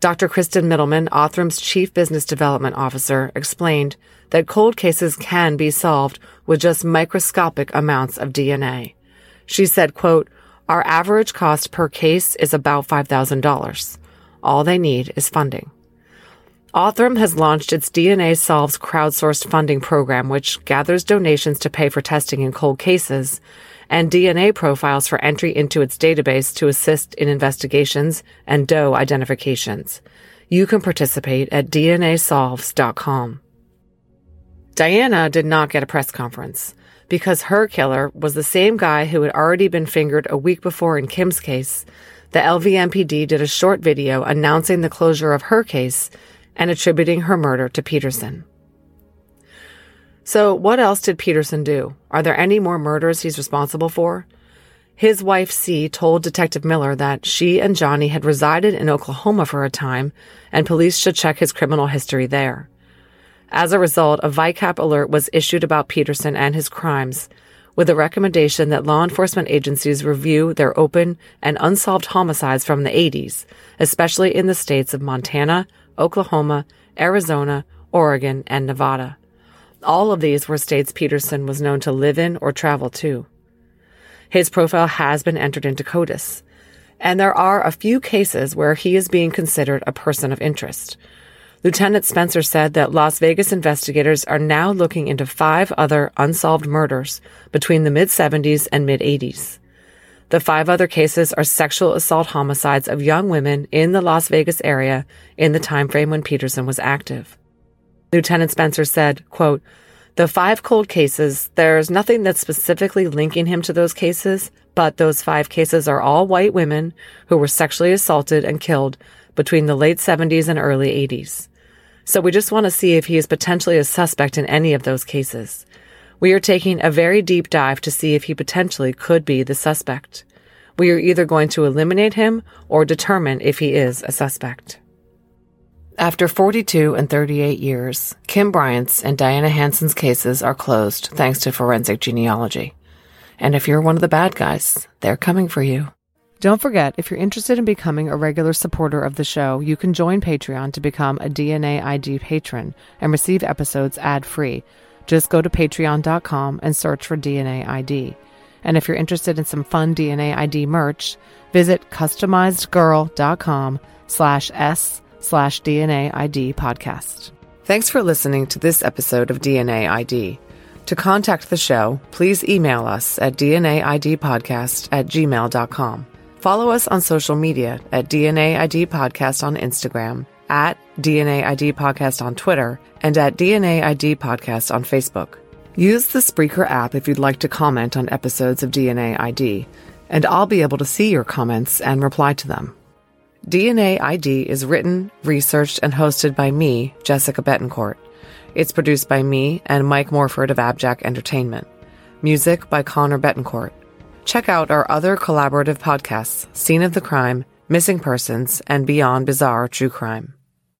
Dr. Kristen Mittelman, Othram's Chief Business Development Officer, explained that cold cases can be solved with just microscopic amounts of DNA. She said, quote, our average cost per case is about $5,000. All they need is funding. Othram has launched its DNA Solves crowdsourced funding program, which gathers donations to pay for testing in cold cases and DNA profiles for entry into its database to assist in investigations and DOE identifications. You can participate at DNAsolves.com. Diana did not get a press conference because her killer was the same guy who had already been fingered a week before in Kim's case. The LVMPD did a short video announcing the closure of her case and attributing her murder to Peterson. So, what else did Peterson do? Are there any more murders he's responsible for? His wife, C, told Detective Miller that she and Johnny had resided in Oklahoma for a time and police should check his criminal history there. As a result, a VICAP alert was issued about Peterson and his crimes, with a recommendation that law enforcement agencies review their open and unsolved homicides from the 80s, especially in the states of Montana, Oklahoma, Arizona, Oregon, and Nevada. All of these were states Peterson was known to live in or travel to. His profile has been entered into CODIS, and there are a few cases where he is being considered a person of interest. Lieutenant Spencer said that Las Vegas investigators are now looking into five other unsolved murders between the mid 70s and mid 80s. The five other cases are sexual assault homicides of young women in the Las Vegas area in the time frame when Peterson was active. Lieutenant Spencer said, quote, the five cold cases, there's nothing that's specifically linking him to those cases, but those five cases are all white women who were sexually assaulted and killed between the late 70s and early 80s. So we just want to see if he is potentially a suspect in any of those cases. We are taking a very deep dive to see if he potentially could be the suspect. We are either going to eliminate him or determine if he is a suspect. After 42 and 38 years, Kim Bryant's and Diana Hanson's cases are closed thanks to forensic genealogy. And if you're one of the bad guys, they're coming for you. Don't forget, if you're interested in becoming a regular supporter of the show, you can join Patreon to become a DNA ID patron and receive episodes ad free. Just go to patreon.com and search for DNA ID. And if you're interested in some fun DNA ID merch, visit customizedgirl.com slash S slash DNA ID podcast. Thanks for listening to this episode of DNA ID. To contact the show, please email us at dnaidpodcast at gmail.com. Follow us on social media at DNA ID Podcast on Instagram, at DNA ID Podcast on Twitter, and at DNA ID Podcast on Facebook. Use the Spreaker app if you'd like to comment on episodes of DNA ID, and I'll be able to see your comments and reply to them. DNA ID is written, researched, and hosted by me, Jessica Betancourt. It's produced by me and Mike Morford of Abjack Entertainment. Music by Connor Betancourt. Check out our other collaborative podcasts, Scene of the Crime, Missing Persons, and Beyond Bizarre True Crime.